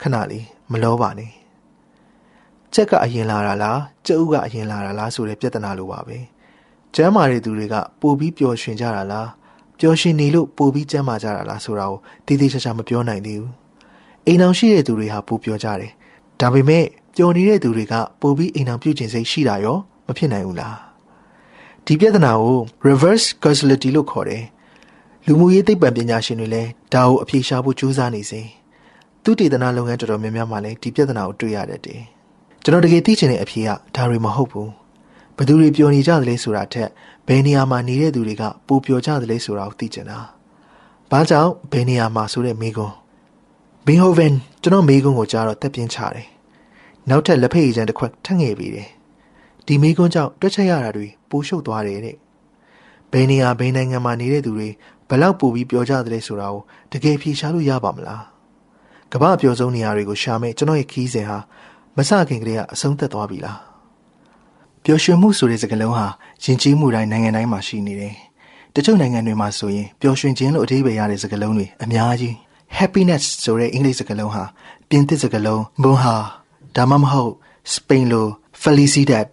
ခဏလေးမလောပါနဲ့ ချက်ကအရင်လာတာလားကျုပ်ကအရင်လာတာလားဆိုတဲ့ပြဿနာလိုပါပဲကျမ်းမာတဲ့သူတွေကပိုပြီးပျော်ရွှင်ကြတာလားပျော်ရွှင်နေလို့ပိုပြီးကျမ်းမာကြတာလားဆိုတာကိုတည်တည်ချာချာမပြောနိုင်သေးဘူးအိမ်အောင်ရှိတဲ့သူတွေဟာပိုပြောကြတယ်ဒါပေမဲ့ပျော်နေတဲ့သူတွေကပိုပြီးအိမ်အောင်ပြုခြင်းစိတ်ရှိတာရောမဖြစ်နိုင်ဘူးလားဒီပြဿနာကို reverse causality လို့ခေါ်တယ်လူမှုရေးသိပ္ပံပညာရှင်တွေလည်းဒါကိုအဖြေရှာဖို့ကြိုးစားနေစေသူတည်တနာလုပ်ငန်းတော်တော်များများမှာလည်းဒီပြဿနာကိုတွေ့ရတတ်တယ် ကျွန်တော်တကယ်သိချင်တဲ့အဖြေကဒါတွေမဟုတ်ဘူးဘသူတွေပျော်နေကြသလဲဆိုတာထက်ဘယ်နေရာမှာနေတဲ့သူတွေကပိုပျော်ကြသလဲဆိုတာကိုသိချင်တာဘာကြောင့်ဘယ်နေရာမှာဆိုတဲ့မိကွန်းဘင်ဟိုဗန်ကျွန်တော်မိကွန်းကိုကြားတော့တက်ပြင်းချတယ်နောက်ထပ်လက်ဖက်ရည်ချမ်းတစ်ခွက်ထပ်ငယ်ပြီးတယ်ဒီမိကွန်းကြောင့်တွက်ချက်ရတာတွေပိုရှုပ်သွားတယ်တဲ့ဘယ်နေရာဘယ်နိုင်ငံမှာနေတဲ့သူတွေဘလောက်ပိုပြီးပြောကြသလဲဆိုတာကိုတကယ်ဖြေရှားလို့ရပါမလားကမ္ဘာအပျော်ဆုံးနေရာတွေကိုရှာမဲ့ကျွန်တော်ရဲ့ခီးစဉ်ဟာ မစခင်ကလေးကအဆုံးသက်သွားပြီလားပျော်ရွှင်မှုဆိုတဲ့စကားလုံးဟာယဉ်ကျေးမှုတိုင်းနိုင်ငံတိုင်းမှာရှိနေတယ်တချို့နိုင်ငံတွေမှာဆိုရင်ပျော်ရွှင်ခြင်းလို့အဓိပ္ပာယ်ရတဲ့စကားလုံးတွေအများကြီး happiness ဆိုတဲ့အင်္ဂလိပ်စကားလုံးဟာပြင်သစ်စကားလုံး bonha ဒါမှမဟုတ်စပိန်လို felicidad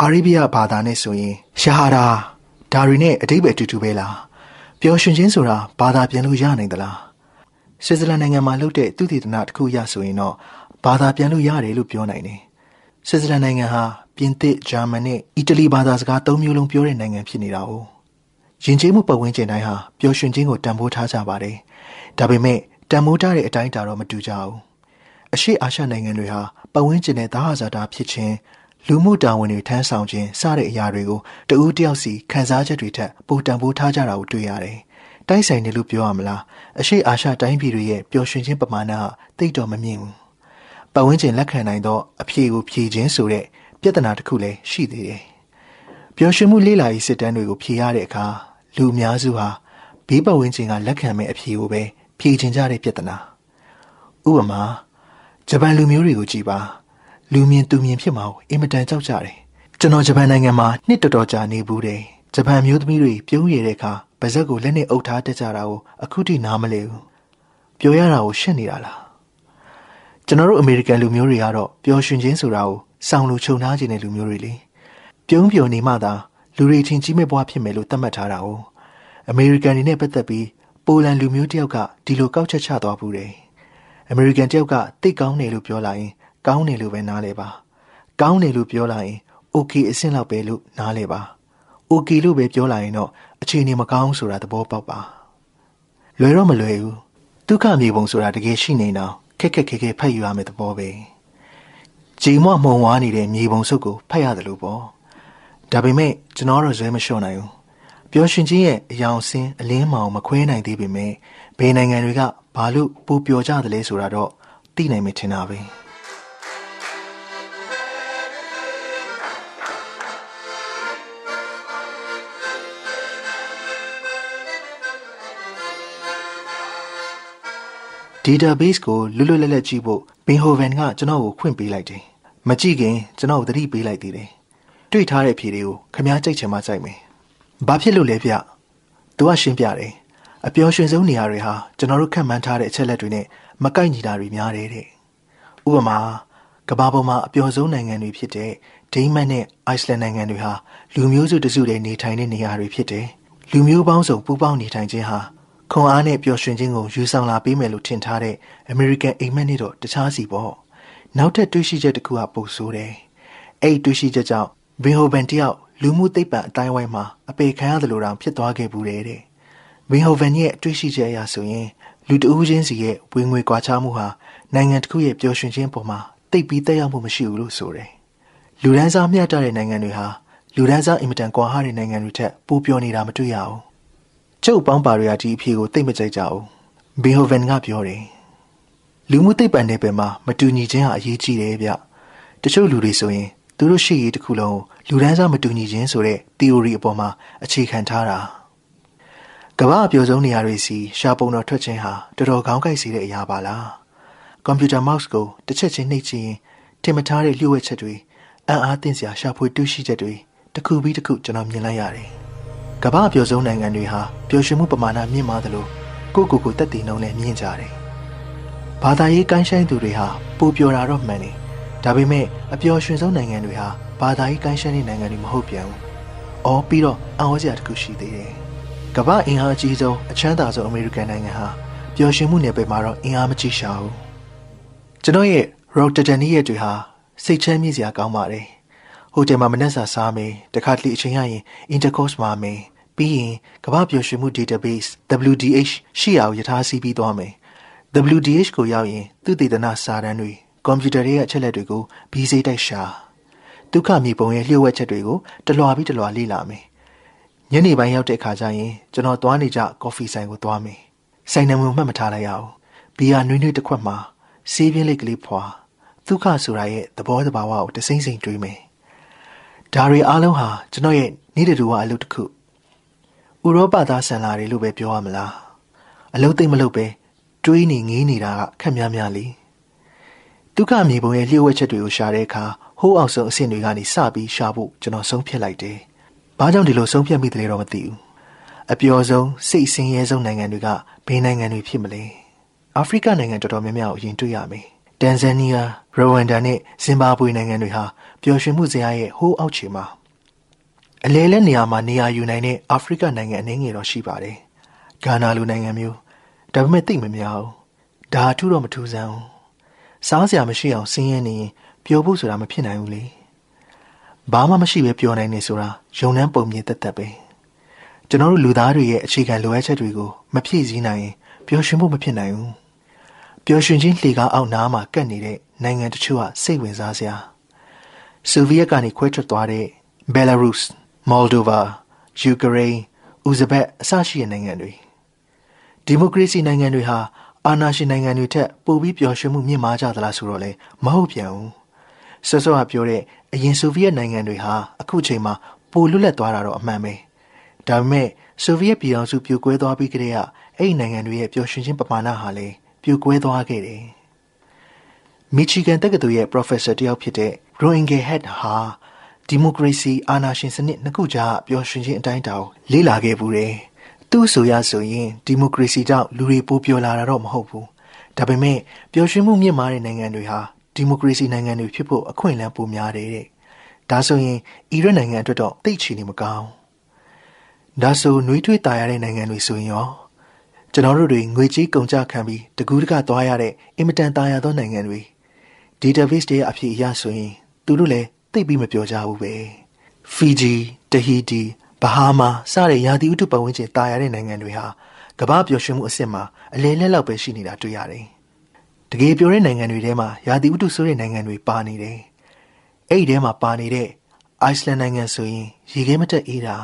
အာရေဗျဘာသာနဲ့ဆိုရင်ရှာဟာဒါဒါတွေနဲ့အဓိပ္ပာယ်အတူတူပဲလားပျော်ရွှင်ခြင်းဆိုတာဘာသာပြန်လို့ရနိုင်သလားဆွစ်ဇာလန်နိုင်ငံမှာလုပ်တဲ့သူတည်တနာတစ်ခုရဆိုရင်တော့ ဘာသာပြန်လို့ရတယ်လို့ပြောနိုင်တယ်ဆွစ်ဇာလန်နိုင်ငံဟာပြင်သစ်ဂျာမန်နဲ့အီတလီဘာသာစကားသုံးမျိုးလုံးပြောတဲ့နိုင်ငံဖြစ်နေတာ哦ယဉ်ကျေးမှုပတ်ဝန်းကျင်တိုင်းဟာပျော်ရွှင်ခြင်းကိုတန်ဖိုးထားကြပါတယ်ဒါပေမဲ့တန်ဖိုးထားတဲ့အတိုင်းတာတော့မတူကြဘူးအရှိအာရှနိုင်ငံတွေဟာပတ်ဝန်းကျင်နဲ့သာဟာဇာတာဖြစ်ခြင်းလူမှုတာဝန်တွေထမ်းဆောင်ခြင်းစတဲ့အရာတွေကိုတဦးတယောက်စီခံစားချက်တွေထက်ပိုတန်ဖိုးထားကြတာကိုတွေ့ရတယ်။တိုက်ဆိုင်တယ်လို့ပြောရမလား။အရှိအာရှတိုင်းပြည်တွေရဲ့ပျော်ရွှင်ခြင်းပမာဏဟာတိတ်တော့မမြင့်ဘူး။ ပတ်ဝန်းကျင်လက်ခံနိုင်သောအဖြေကိုဖြေခြင်းဆိုတဲ့ပြဿနာတစ်ခုလည်းရှိသေးတယ်။ပျော်ရွှင်မှုလေးလာရေးစစ်တမ်းတွေကိုဖြေရတဲ့အခါလူအများစုဟာဘေးပတ်ဝန်းကျင်ကလက်ခံမဲ့အဖြေကိုပဲဖြေချင်ကြတဲ့ပြဿနာ။ဥပမာဂျပန်လူမျိုးတွေကိုကြည်ပါ။လူမြင်သူမြင်ဖြစ်မှာကိုအင်မတန်ကြောက်ကြတယ်ကျွန်တော်ဂျပန်နိုင်ငံမှာနှစ်တော်တော်ကြာနေဘူးတယ်ဂျပန်မျိုးသမီးတွေပြုံးရတဲ့အခါပါဇက်ကိုလက်နဲ့အုပ်ထားတတ်ကြတာကိုအခုထိနားမလဲဘူးပြောရတာကိုရှက်နေတာလား ကျွန်တော်တို့အမေရိကန်လူမျိုးတွေကတော့ပျော်ရွှင်ခြင်းဆိုတာကိုစောင့်လို့ခြုံထားခြင်းတဲ့လူမျိုးတွေလေပြုံးပျော်နေမှသာလူတွေချင်းကြီးမဲ့ဘွားဖြစ်မယ်လို့သတ်မှတ်ထားတာ哦အမေရိကန်တွေနဲ့ပတ်သက်ပြီးပိုလန်လူမျိုးတယောက်ကဒီလိုကောက်ချက်ချသွားဘူးတယ်အမေရိကန်တယောက်ကတိတ်ကောင်းတယ်လို့ပြောလာရင် ကောင်းတယ်လို့ပဲနားလဲပါကောင်းတယ်လို့ပြောလာရင် okay အဆင့်လောက်ပဲလို့နားလဲပါ okay လို့ပဲပြောလာရင်တော့အခြေအနေမကောင်းဆိုတာသဘောပေါက်ပါလွယ်တော့မလွယ်ဘူးဒုက္ခမြေပုံဆိုတာတကယ်ရှိနေတော့ ခက်ခက်ခဲခဲဖတ်ယူရမယ့်သဘောပဲဂျီမွမှုံဝါနေတဲ့မြေပုံစုပ်ကိုဖတ်ရတယ်လို့ပေါ့ဒါပေမဲ့ကျွန်တော်တော့ဇွဲမလျှော့နိုင်ဘူးပျော်ရွှင်ခြင်းရဲ့အယောင်ဆင်းအလင်းမောင်မခွဲနိုင်သေးပေမဲ့ဘယ်နိုင်ငံတွေကဘာလို့ပူပျော်ကြသလဲဆိုတာတော့သိနိုင်မယ်ထင်တာပဲ။ ဒေတာဘေ့စ်ကိုလွတ်လွတ်လပ်လပ်ကြည့်ဖို့ဘင်ဟိုဗန်ကကျွန်တော်ကိုခွင့်ပေးလိုက်တယ်။မကြည့်ခင်ကျွန်တော်ကိုသတိပေးလိုက်သေးတယ်။တွေ့ထားတဲ့ဖြေတွေကိုခမားကြိုက်ချင်မှကြိုက်မယ်။ဘာဖြစ်လို့လဲဗျ။သူကရှင်းပြတယ်။အပျော်ရွှင်ဆုံးနေရာတွေဟာကျွန်တော်တို့ခန့်မှန်းထားတဲ့အချက်လက်တွေနဲ့မကိုက်ညီတာတွေများတယ်တဲ့။ဥပမာကမ္ဘာပေါ်မှာအပျော်ဆုံးနိုင်ငံတွေဖြစ်တဲ့ဒိန်းမတ်နဲ့အိုက်စလန်နိုင်ငံတွေဟာလူမျိုးစုတစုတည်းနေထိုင်တဲ့နေရာတွေဖြစ်တယ်။လူမျိုးပေါင်းစုံပူးပေါင်းနေထိုင်ခြင်းဟာ ခွန်အားနဲ့ပျော်ရွှင်ခြင်းကိုယူဆောင်လာပေးမယ်လို့ထင်ထားတဲ့အမေရိကန်အိမ်မက်နဲ့တော့တခြားစီပေါ့နောက်ထပ်တွေးရှိချက်တစ်ခုကပိုဆိုးတယ်အဲ့ဒီတွေးရှိချက်ကြောင့်ဘင်ဟိုဘန်တယောက်လူမှုသိပ္ပံအတိုင်းဝိုင်းမှာအပေခံရတယ်လို့တောင်ဖြစ်သွားခဲ့ဘူးတဲ့တဲ့ဘင်ဟိုဗန်ရဲ့အတွေ့ရှိချက်အရဆိုရင်လူတဦးချင်းစီရဲ့ဝင်ငွေကွာခြားမှုဟာနိုင်ငံတစ်ခုရဲ့ပျော်ရွှင်ခြင်းပေါ်မှာတိတ်ပြီးတက်ရောက်မှုမရှိဘူးလို့ဆိုတယ်လူဒန်းစားမျှတတဲ့နိုင်ငံတွေဟာလူဒန်းစားအင်မတန်ကွာဟတဲ့နိုင်ငံတွေထက်ပိုပြောနေတာမတွေ့ရဘူး ကျုပ်ပေါင်းပါတွေကဒီအဖြေကိုသိမကြိုက်ကြဘူးဘင်ဟိုဗန်ကပြောတယ်လူမှုသိပ္ပံနယ်ပယ်မှာမတူညီခြင်းဟာအရေးကြီးတယ်ဗျတချို့လူတွေဆိုရင်သူတို့ရှိရေးတစ်ခုလုံးလူဒန်းစားမတူညီခြင်းဆိုတဲ့ theory အပေါ်မှာအခြေခံထားတာကမ္ဘာအပြောဆုံးနေရာတွေစီရှာပုံတော်ထွက်ခြင်းဟာတော်တော်ကောင်းကိုက်စေတဲ့အရာပါလားကွန်ပျူတာ mouse ကိုတစ်ချက်ချင်းနှိပ်ချင်ထင်မထားတဲ့လျှို့ဝှက်ချက်တွေအံ့အားသင့်စရာရှာဖွေတွေ့ရှိချက်တွေတစ်ခုပြီးတစ်ခုကျွန်တော်မြင်လိုက်ရတယ် ကမ္ဘာအပြောဆုံးနိုင်ငံတွေဟာပျော်ရွှင်မှုပမာဏမြင့်မားသလိုကိုကိုကိုတက်တည်နှုံးနဲ့မြင့်ကြတယ်ဘာသာရေးကိုင်းဆိုင်သူတွေဟာပိုပြောတာတော့မှန်တယ်ဒါပေမဲ့အပျော်ရွှင်ဆုံးနိုင်ငံတွေဟာဘာသာရေးကိုင်းဆိုင်တဲ့နိုင်ငံတွေမဟုတ်ပြန်ဘူး။အော်ပြီးတော့အံ့ဩစရာတစ်ခုရှိသေးတယ်။ကမ္ဘာအင်အားအကြီးဆုံးအချမ်းသာဆုံးအမေရိကန်နိုင်ငံဟာပျော်ရွှင်မှုနယ်ပယ်မှာတော့အင်အားမကြီးရှာဘူး။ကျွန်တော်ရဲ့ Rotterdam ရဲ့တွေဟာစိတ်ချမ်းမြေ့စရာကောင်းပါတယ်။ဟိုတယ်မှာမနှက်စာစားမယ်တခါတလေအချိန်ရရင် intercourse မှာမယ် ပြီးရင်ကမ္ဘာပျော်ရွှင်မှု database WDH ရှိရာကိုယထာစီးပြီးသွားမယ် WDH ကိုရောက်ရင်သူတည်တနာစာတမ်းတွေကွန်ပျူတာတွေရဲ့အချက်လက်တွေကိုဘီးစိတ်တိုက်ရှာဒုက္ခမြေပုံရဲ့လျှို့ဝှက်ချက်တွေကိုတလွာပြီးတလွာလေ့လာမယ်ညနေပိုင်းရောက်တဲ့အခါကျရင်ကျွန်တော်သွားနေကြကော်ဖီဆိုင်ကိုသွားမယ်ဆိုင်နံမှုမှတ်မထားလိုက်ရအောင်ဘီယာနွေးနွေးတစ်ခွက်မှာဆေးပြင်းလေးကလေးဖွာဒုက္ခဆိုတာရဲ့သဘောတဘာဝကိုတစိမ့်စိမ့်တွေးမယ်ဒါတွေအားလုံးဟာကျွန်တော်ရဲ့နေ့တူဝအလုပ်တစ်ခု ဥရောပသားဆန်လာတယ်လို့ပဲပြောရမလားအလုပ်သိမ့်မလုပ်ပဲတွေးနေငေးနေတာကခက်များများလीဒုက္ခမြေပုံရဲ့လျှို့ဝှက်ချက်တွေကိုရှာတဲ့အခါဟိုးအောင်ဆုံးအဆင့်တွေကနေစပြီးရှာဖို့ကျွန်တော်ဆုံးဖြတ်လိုက်တယ်။ဘာကြောင့်ဒီလိုဆုံးဖြတ်မိတယ်တော့မသိဘူး။အပျော်ဆုံးစိတ်ဆင်းရဲဆုံးနိုင်ငံတွေကဘယ်နိုင်ငံတွေဖြစ်မလဲ။အာဖရိကနိုင်ငံတော်တော်များများကိုယင်တွေ့ရမယ်။တန်ဇန်နီးယား၊ရဝမ်ဒါနဲ့ဇင်ဘာဘွေနိုင်ငံတွေဟာပျော်ရွှင်မှုဇယားရဲ့ဟိုးအောက်ခြေမှာ အလဲလဲနေရာမှာနေရာယူနိုင်တဲ့အာဖရိကနိုင်ငံအနေငယ်တော့ရှိပါတယ်။ဂါနာလိုနိုင်ငံမျိုးဒါပေမဲ့သိမများဘူး။ဒါအထူးတော့မထူးဆန်းဘူးစားစရာမရှိအောင်ဆင်းရဲနေရင်ပျော်ဖို့ဆိုတာမဖြစ်နိုင်ဘူးလေဘာမှမရှိပဲပျော်နိုင်နေဆိုတာယုံနှန်းပုံမြင်သက်သက်ပဲကျွန်တော်တို့လူသားတွေရဲ့အခြေခံလိုအပ်ချက်တွေကိုမဖြည့်ဆည်းနိုင်ရင်ပျော်ရွှင်ဖို့မဖြစ်နိုင်ဘူးပျော်ရွှင်ခြင်းလှေကားအောက်နားမှာကပ်နေတဲ့နိုင်ငံတချို့ကစိတ်ဝင်စားစရာဆိုဗီယက်ကနေခွဲထွက်သွားတဲ့ဘယ်လာရုစ် မော်လ်ဒိုဗာယူကရိန်းဥဇဘက်အစရှိတဲ့နိုင်ငံတွေဒီမိုကရေစီနိုင်ငံတွေဟာအာဏာရှင်နိုင်ငံတွေထက်ပိုပြီးပျော်ရွှင်မှုမြင့်မားကြသလားဆိုတော့လေမဟုတ်ပြန်ဘူးဆော့ဆော့ကပြောတဲ့အရင်ဆိုဗီယက်နိုင်ငံတွေဟာအခုချိန်မှာပိုလွတ်လပ်သွားတာတော့အမှန်ပဲဒါပေမဲ့ဆိုဗီယက်ပြည်အောင်စုပြိုကွဲသွားပြီးကတည်းကအဲ့ဒီနိုင်ငံတွေရဲ့ပျော်ရွှင်ခြင်းပမာဏဟာလေပြိုကွဲသွားခဲ့တယ်မီချီဂန်တက္ကသိုလ်ရဲ့ professor တယောက်ဖြစ်တဲ့ Rohingya Head ဟာ ဒီမိုကရေစီအာဏာရှင်စနစ်နှစ်ခုကြားပျော်ရွှင်ခြင်းအတိုင်းတောင်လေ့လာခဲ့ဘူးတယ်သူ့ဆိုရဆိုရင်ဒီမိုကရေစီကြောင့်လူတွေပိုပျော်လာတာတော့မဟုတ်ဘူးဒါပေမဲ့ပျော်ရွှင်မှုမြင့်မားတဲ့နိုင်ငံတွေဟာဒီမိုကရေစီနိုင်ငံတွေဖြစ်ဖို့အခွင့်အလမ်းပိုများတယ်တဲ့ဒါဆိုရင်အီရတ်နိုင်ငံအတွက်တော့သိချီနေမကောင်းဒါဆိုနှွေးထွေးตายရတဲ့နိုင်ငံတွေဆိုရင်ရောကျွန်တော်တို့တွေငွေကြေးကုန်ကျခံပြီးတကူးတကသွားရတဲ့အင်မတန်ตายရသောနိုင်ငံတွေ database တွေအဖြစ်အရဆိုရင်သူတို့လည်း သိပြီးမပြောကြဘူးပဲ Fiji, Tahiti, ဘဟားမာစတဲ့ရာသီဥတုပတ်ဝန်းကျင်တာယာတဲ့နိုင်ငံတွေဟာကမ္ဘာပျော်ရွှင်မှုအဆင့်မှာအလဲလက်လောက်ပဲရှိနေတာတွေ့ရတယ်။တကယ်ပြောတဲ့နိုင်ငံတွေထဲမှာရာသီဥတုဆိုးတဲ့နိုင်ငံတွေပါနေတယ်။အဲ့ဒီထဲမှာပါနေတဲ့အိုက်စလန်နိုင်ငံဆိုရင်ရေခဲမတက်အေးတာ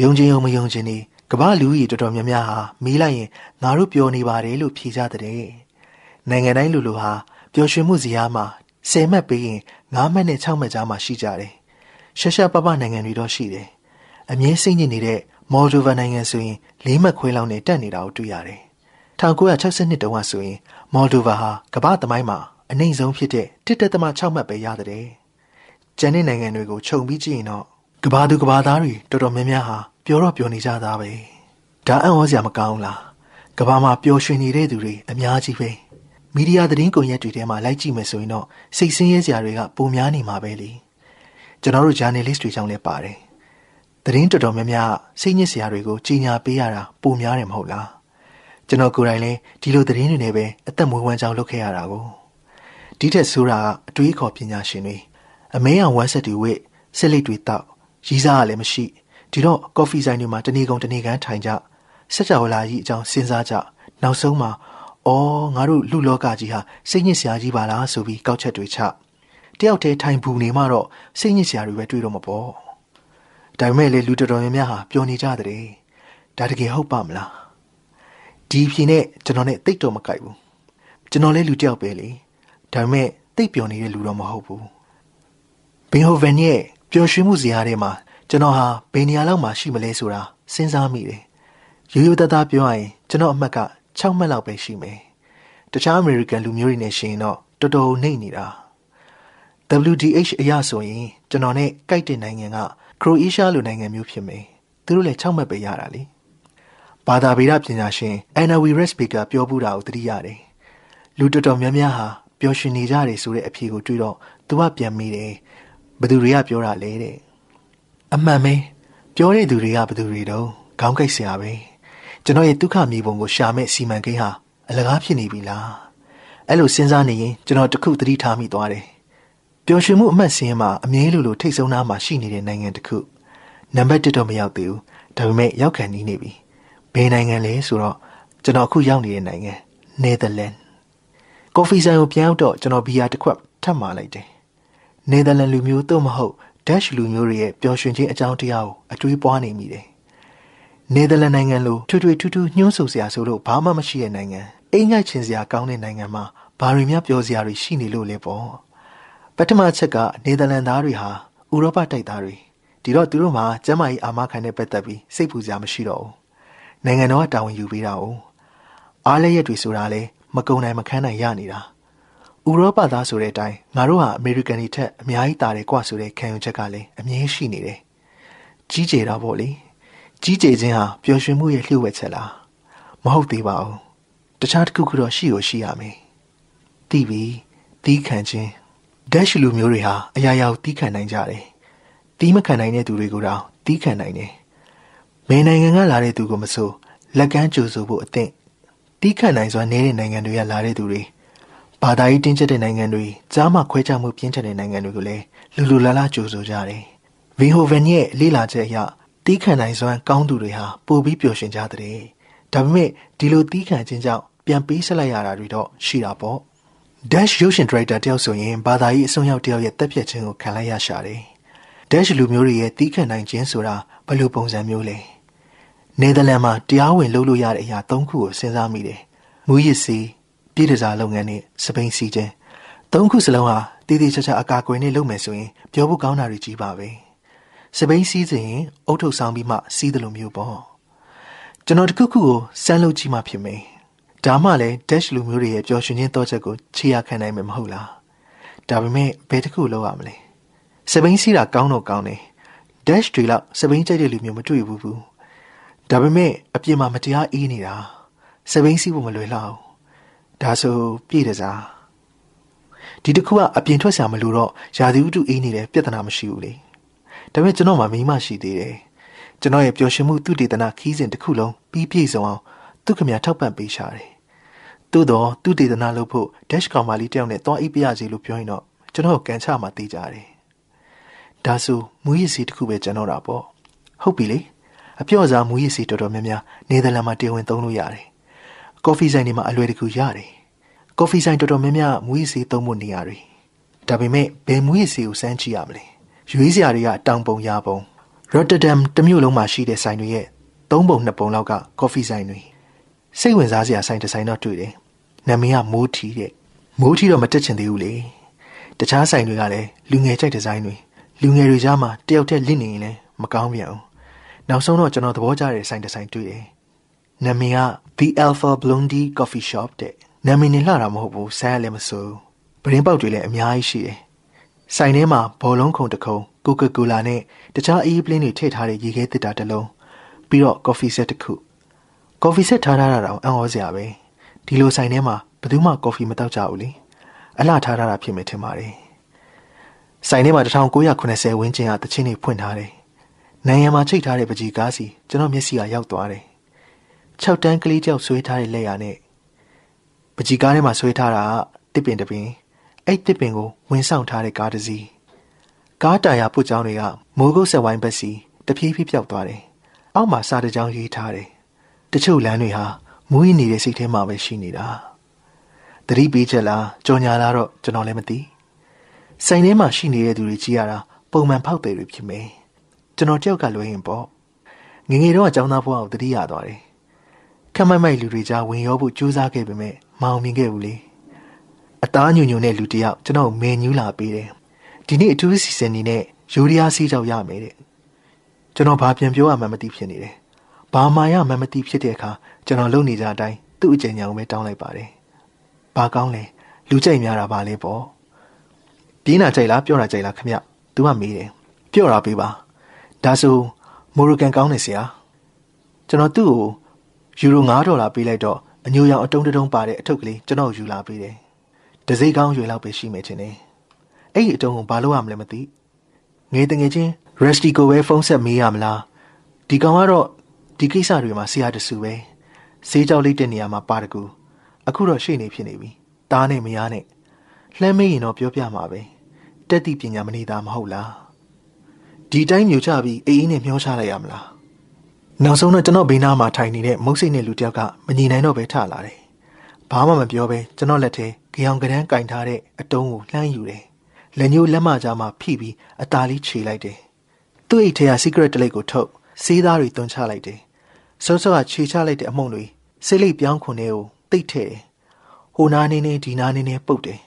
ယုံကြည်ုံမယုံကြည်နေကမ္ဘာလူကြီးတော်တော်များများဟာမေးလိုက်ရင်ငါတို့ပြောနေပါတယ်လို့ဖြေကြတဲ့နိုင်ငံတိုင်းလူလူဟာပျော်ရွှင်မှုစရာမှာ10မှတ်ပေးရင် 9မှတ်နဲ့6မှတ်ကြားမှာရှိကြတယ်။ရှက်ရှက်ပပနိုင်ငံတွေတော့ရှိတယ်။အမြဲစိတ်ညစ်နေတဲ့မော်လ်ဒိုဗာနိုင်ငံဆိုရင်လေးမှတ်ခွဲလောက်နဲ့တက်နေတာကိုတွေ့ရတယ်။1962တုန်းကဆိုရင်မော်လ်ဒိုဗာဟာကမ္ဘာသမိုင်းမှာအနှိမ့်ဆုံးဖြစ်တဲ့1.6မှတ်ပဲရတဲ့။ကျန်တဲ့နိုင်ငံတွေကိုခြုံပြီးကြည့်ရင်တော့ကဘာသူကဘာသားတွေတော်တော်များများဟာပျော်တော့ပျော်နေကြတာပဲ။ဒါအံ့ဩစရာမကောင်းလား။ကဘာမှာပျော်ရွှင်နေတဲ့သူတွေအများကြီးပဲ။ မီဒီယာသတင်းကွန်ရက်တွေထဲမှာလိုက်ကြည့်မယ်ဆိုရင်တော့စိတ်ဆင်းရဲစရာတွေကပိုများနေမှာပဲလေ။ကျွန်တော်တို့ journalist တွေကြောင့်လည်းပါတယ်။သတင်းတော်တော်များများစိတ်ညစ်စရာတွေကိုကြီးညာပေးရတာပိုများတယ်မဟုတ်လားကျွန်တော်ကိုယ်တိုင်လည်းဒီလိုသတင်းတွေနဲ့ပဲအသက်မွေးဝမ်းကြောင်းလုပ်ခဲ့ရတာကိုဒီထက်ဆိုးတာကအတွေးခေါ်ပညာရှင်တွေအမဲအောင်ဝမ်းဆက်တွေဝစ်စစ်လိတ်တွေတောက်ရီးစားရလည်းမရှိဒီတော့ကော်ဖီဆိုင်တွေမှာတနေကုန်တနေကန်ထိုင်ကြစက်ကြော်လာကြီးအကြောင်းစဉ်းစားကြနောက်ဆုံးမှာ အော်ငါတို့လူလောကကြီးဟာစိတ်ညစ်စရာကြီးပါလားဆိုပြီးကောက်ချက်တွေချတယောက်တည်းထိုင်ပူနေမှတော့စိတ်ညစ်စရာတွေပဲတွေ့တော့မှာပေါ့ဒါပေမဲ့လေလူတော်တော်များများဟာပျော်နေကြတဲ့ဒါတကယ်ဟုတ်ပါမလားဒီဖြေနဲ့ကျွန်တော်နဲ့တိတ်တော့မကြိုက်ဘူးကျွန်တော်လည်းလူတယောက်ပဲလေဒါပေမဲ့တိတ်ပျော်နေတဲ့လူတော့မဟုတ်ဘူးဘင်ဟိုဗန်ရဲ့ပျော်ရွှင်မှုဇာတ်ထဲမှာကျွန်တော်ဟာဘယ်နေရာလောက်မှရှိမလဲဆိုတာစဉ်းစားမိတယ်ရိုးရိုးသားသားပြောရရင်ကျွန်တော်အမှတ်က 6မှတ်လောက်ပဲရှိမယ်တခြားအမေရိကန်လူမျိုးတွေနဲ့ရှင်တော့တော်တော်နှိမ့်နေတာ WDH အရဆိုရင်ကျွန်တော်နဲ့ကြိုက်တဲ့နိုင်ငံကခရိုအေးရှားလိုနိုင်ငံမျိုးဖြစ်မယ်သူတို့လည်း6မှတ်ပဲရတာလေဘာသာဗေဒပညာရှင် Anna Wirth Baker ပြောပူးတာကိုသတိရတယ်လူတော်တော်များများဟာပျော်ရွှင်နေကြတယ်ဆိုတဲ့အဖြေကိုတွေးတော့သူကပြန်မိတယ်ဘသူတွေကပြောတာလဲတဲ့အမှန်ပဲပြောတဲ့သူတွေကဘသူတွေတော့ခေါင်းကိုက်စရာပဲ ကျွန်တော်ရဲ့ဒုက္ခမြေပုံကိုရှာမဲ့စီမံကိန်းဟာအလကားဖြစ်နေပြီလားအဲ့လိုစဉ်းစားနေရင်ကျွန်တော်တခုသတိထားမိသွားတယ်ပျော်ရွှင်မှုအမှတ်စင်းမှာအမြဲလိုလိုထိတ်ဆုံးနားမှာရှိနေတဲ့နိုင်ငံတစ်ခုနံပါတ်1တော့မရောက်သေးဘူးဒါပေမဲ့ရောက်ခံနေနေပြီဘယ်နိုင်ငံလဲဆိုတော့ကျွန်တော်အခုရောက်နေတဲ့နိုင်ငံနယ်သာလန်ကော်ဖီဆိုင်ကိုပြန်ရောက်တော့ကျွန်တော်ဘီယာတစ်ခွက်ထပ်မှာလိုက်တယ်နယ်သာလန်လူမျိုးသို့မဟုတ်ဒက်ရှ်လူမျိုးတွေရဲ့ပျော်ရွှင်ခြင်းအကြောင်းတရားကိုအတွေးပွားနေမိတယ် နယ်သာလန်နိုင်ငံလိုထွေထွေထူးထူးညှိုးဆူစရာဆိုလို့ဘာမှမရှိတဲ့နိုင်ငံအိမ်ငိုက်ချင်စရာကောင်းတဲ့နိုင်ငံမှာဘာတွေများပြောစရာတွေရှိနေလို့လဲပေါ့ပထမချက်ကနေသာလန်သားတွေဟာဥရောပတိုက်သားတွေဒီတော့သူတို့မှာကျမ်းမာရေးအာမခံတဲ့ပတ်သက်ပြီးစိတ်ပူစရာမရှိတော့ဘူးနိုင်ငံတော်ကတာဝန်ယူပေးတာ哦အားလည်းရက်တွေဆိုတာလဲမကုံနိုင်မခန်းနိုင်ရနေတာဥရောပသားဆိုတဲ့အတိုင်းငါတို့ဟာအမေရိကန်တွေထက်အများကြီးတာတယ်กว่าဆိုတဲ့ခံယူချက်ကလည်းအမြဲရှိနေတယ်ကြီးကျယ်တာပေါ့လေ ကြီးကျယ်ခြင်းဟာပျော်ရွှင်မှုရဲ့လျှို့ဝှက်ချက်လားမဟုတ်သေးပါဘူးတခြားတစ်ခုခုတော့ရှိကိုရှိရမယ်တီးပြီးတီးခံခြင်းဒက်ရှ်လူမျိုးတွေဟာအရာရာကိုတီးခံနိုင်ကြတယ်တီးမခံနိုင်တဲ့သူတွေကိုတော့တီးခံနိုင်တယ်ဘယ်နိုင်ငံကလာတဲ့သူကိုမဆိုလက်ကမ်းကြိုဆိုဖို့အသင့်တီးခံနိုင်စွာနေတဲ့နိုင်ငံတွေကလာတဲ့သူတွေဘာသာရေးတင်းကျပ်တဲ့နိုင်ငံတွေကြားမှခွဲခြားမှုပြင်းထန်တဲ့နိုင်ငံတွေကိုလည်းလူလူလာလာကြိုဆိုကြတယ်ဗီဟိုဗန်ရဲ့လေ့လာချက်အရ တီးခံနိုင်စွမ်းကောင်းသူတွေဟာပိုပြီးပျော်ရွှင်ကြတဲ့ဒါပေမဲ့ဒီလိုတီးခံခြင်းကြောင့်ပြန်ပေးဆက်လိုက်ရတာတွေတော့ရှိတာပေါ့ Dash ရုပ်ရှင်ဒရိုက်တာတယောက်ဆိုရင်ဘာသာရေးအစွန်းရောက်တယောက်ရဲ့တက်ပြက်ခြင်းကိုခံလိုက်ရရှာတယ် Dash လူမျိုးတွေရဲ့တီးခံနိုင်ခြင်းဆိုတာဘယ်လိုပုံစံမျိုးလဲနယ်သာလန်မှာတရားဝင်လုပ်လို့ရတဲ့အရာ၃ခုကိုစဉ်းစားမိတယ်မူရစ်စီပြည်ထစားလုပ်ငန်းနဲ့စပိန်စီခြင်း၃ခုစလုံးဟာတည်တည်ချာချာအကာအကွယ်နဲ့လုပ်မယ်ဆိုရင်ပြောဖို့ကောင်းတာတွေကြီးပါပဲ စပိန်စီးစဉ်အုတ်ထုတ်ဆောင်ပြီးမှစီးတယ်လို့မျိုးပေါ့ကျွန်တော်တခုခုကိုစမ်းလုပ်ကြည့်မှဖြစ်မယ်ဒါမှလည်း dash လူမျိုးတွေရဲ့ပျော်ရွှင်ခြင်းတော့ချက်ကိုခြေရခံနိုင်မှာမဟုတ်လားဒါပေမဲ့ဘယ်တစ်ခုလုပ်ရမလဲစပိန်စီးတာကောင်းတော့ကောင်းတယ် dash တွေလောက်စပိန်ကြိုက်တဲ့လူမျိုးမတွေ့ဘူးဘူးဒါပေမဲ့အပြင်မှာမတရားအေးနေတာစပိန်စီးဖို့မလွယ်လောက်ဒါဆိုပြည့်တစားဒီတစ်ခုကအပြင်ထွက်ဆရာမလို့တော့ရာသီဥတုအေးနေတဲ့ပြဿနာမရှိဘူးလေ ဒါပေမဲ့ကျွန်တော်မှမိမရှိသေးတယ်ကျွန်တော်ရဲ့ပျော်ရွှင်မှုသူတေသနာခီးစဉ်တစ်ခုလုံးပြီးပြည့်စုံအောင်သူခမထောက်ပံ့ပေးရှာတယ်သို့တော့သူတေသနာလုပ်ဖို့ dash ကောင်မလေးတယောက်နဲ့တွားအိပ်ပြရစီလို့ပြောရင်တော့ကျွန်တော်ကန်ချမှသိကြတယ်ဒါဆိုမူရည်စီတစ်ခုပဲကျွန်တော်တာပေါ့ဟုတ်ပြီလေအပြော့စားမူရည်စီတော်တော်များများနေသာလန်မှာတည်ဝင်သုံးလို့ရတယ်ကော်ဖီဆိုင်တွေမှာအလွယ်တကူရတယ်ကော်ဖီဆိုင်တော်တော်များများမူရည်စီသုံးဖို့နေရာတွေဒါပေမဲ့ဘယ်မူရည်စီကိုစမ်းကြည့်ရမလဲ ရွေးစရာတွေကတောင်ပုံရပုံရော့တဒမ်တမြို့လုံးမှာရှိတဲ့ဆိုင်တွေရဲ့သုံးပုံနှစ်ပုံလောက်ကကော်ဖီဆိုင်တွေစိတ်ဝင်စားစရာဆိုင်တစ်ဆိုင်တော့တွေ့တယ်နာမည်ကမိုးထီတဲ့မိုးထီတော့မတက်ချင်သေးဘူးလေတခြားဆိုင်တွေကလည်းလူငယ်ကြိုက်ဒီဇိုင်းတွေလူငယ်တွေကြားမှာတယောက်တည်းလင့်နေရင်လည်းမကောင်းပြန်ဘူးနောက်ဆုံးတော့ကျွန်တော်သဘောကျတဲ့ဆိုင်တစ်ဆိုင်တွေ့တယ်နာမည်က The Alpha Blondie Coffee Shop တဲ့နာမည်နဲ့လှတာမဟုတ်ဘူးဆိုင်ရလည်းမစိုးပရင်းပေါက်တွေလည်းအများကြီးရှိတယ် ဆိုင်ထဲမှာဘောလုံးခုံတစ်ခုံကိုကာကိုလာနဲ့တခြားအေးပလင်းတွေထည့်ထားတဲ့ရေခဲတစ်တာတစ်လုံးပြီးတော့ကော်ဖီဆက်တစ်ခုကော်ဖီဆက်ထားထားတာတော့အံ့ဩစရာပဲဒီလိုဆိုင်ထဲမှာဘယ်သူမှကော်ဖီမတောက်ကြဘူးလေအလှထားထားတာဖြစ်မယ်ထင်ပါတယ်ဆိုင်ထဲမှာ1980ဝန်းကျင်ကတချင်းတွေဖွင့်ထားတယ်နိုင်ငံမှာချိတ်ထားတဲ့ပကြီးကားစီကျွန်တော်မျက်စိကရောက်သွားတယ်6တန်းကလေးကြောက်ဆွဲထားတဲ့လက်ရနဲ့ပကြီးကားထဲမှာဆွဲထားတာတစ်ပင်တစ်ပင် အဲ့တစ်ပင်ကိုဝင်ဆောင်ထားတဲ့ကားတစ်စီးကားတာယာပုတ်ကြောင်းတွေကမိုးကုတ်ဆက်ဝိုင်းဘက်စီတဖြည်းဖြည်းပြောက်သွားတယ်။အောက်မှာစာတကြောင်ရေးထားတယ်။တချို့လမ်းတွေဟာမူးနေတဲ့စိတ်ထဲမှာပဲရှိနေတာ။တတိပေးချက်လားကြော်ညာလားတော့ကျွန်တော်လည်းမသိ။ဆိုင်ထဲမှာရှိနေတဲ့သူတွေကြည့်ရတာပုံမှန်ဖောက်တယ်တွေဖြစ်မယ်။ကျွန်တော်ကြောက်ကလွှဲရင်ပေါ့။ငငယ်တော့အကြောင်းသားဘဝကိုတတိရသွားတယ်။ခက်မိုက်မိုက်လူတွေကြားဝင်ရောဖို့ကြိုးစားခဲ့ပေမဲ့မအောင်မြင်ခဲ့ဘူးလေ။ အသားညွညွနဲ့လူတယောက်ကျွန်တော်မဲညူးလာပေးတယ်။ဒီနေ့အထူးစီစဉ်နေနဲ့ယူရီးယားစီးကြောက်ရမယ်တဲ့ကျွန်တော်ဘာပြန်ပြောရမှမသိဖြစ်နေတယ်ဘာမှရမှမသိဖြစ်တဲ့အခါကျွန်တော်လုပ်နေကြအတိုင်းသူ့အကြံဉာဏ်ကိုပဲတောင်းလိုက်ပါတယ်ဘာကောင်းလဲလူကြိတ်များတာပါလေပေါ့ပြင်းတာကြိုက်လားပြောတာကြိုက်လားခမသူကမေးတယ်ပြောတာပေးပါဒါဆိုမိုရိုကန်ကောင်းနေစရာကျွန်တော်သူ့ကိုယူရို9ဒေါ်လာပေးလိုက်တော့အညိုရောင်အတုံးတုံးပါတဲ့အထုပ်ကလေးကျွန်တော်ယူလာပေးတယ် ဒစိကောင်းရွေလောက်ပဲရှိမယ်ထင်တယ်အဲ့ဒီအတုံးကိုဘာလို့ရမလဲမသိငေးတငယ်ချင်းရက်စတီကိုပဲဖုန်းဆက်မေးရမလားဒီကောင်ကတော့ဒီကိစ္စတွေမှာဆရာတဆူပဲဈေးကြောက်လေးတဲ့နေရာမှာပါတကူအခုတော့ရှေ့နေဖြစ်နေပြီတားနဲ့မယားနဲ့လှမ်းမေးရင်တော့ပြောပြမှာပဲတက်တိပညာမနေတာမဟုတ်လားဒီတိုင်းမြူချပြီးအေးအေးနဲ့မျောချလိုက်ရမလားနောက်ဆုံးတော့ကျွန်တော်ဘေးနားမှာထိုင်နေတဲ့မုတ်စိတ်နဲ့လူတယောက်ကမညီနိုင်တော့ပဲထလာတယ်ဘာမှမပြောပဲကျွန်တော်လက်ထဲ ကြောင်ကရန်းကင်ထားတဲ့အတုံးကိုလှမ်းယူတယ်လက်ညှိုးလက်မကြားမှာဖိပြီးအตาလေးခြေလိုက်တယ်သူ့အိတ်ထဲက secret တလိပ်ကိုထုတ်စေးသားတွေတွန်းချလိုက်တယ်စောစောကခြေချလိုက်တဲ့အမုံတွေစိတ်လိပ်ပြောင်းခွန်တွေကိုတိတ်ထဲတယ်ဟိုနာနေနေဒီနာနေနေပုတ်တယ်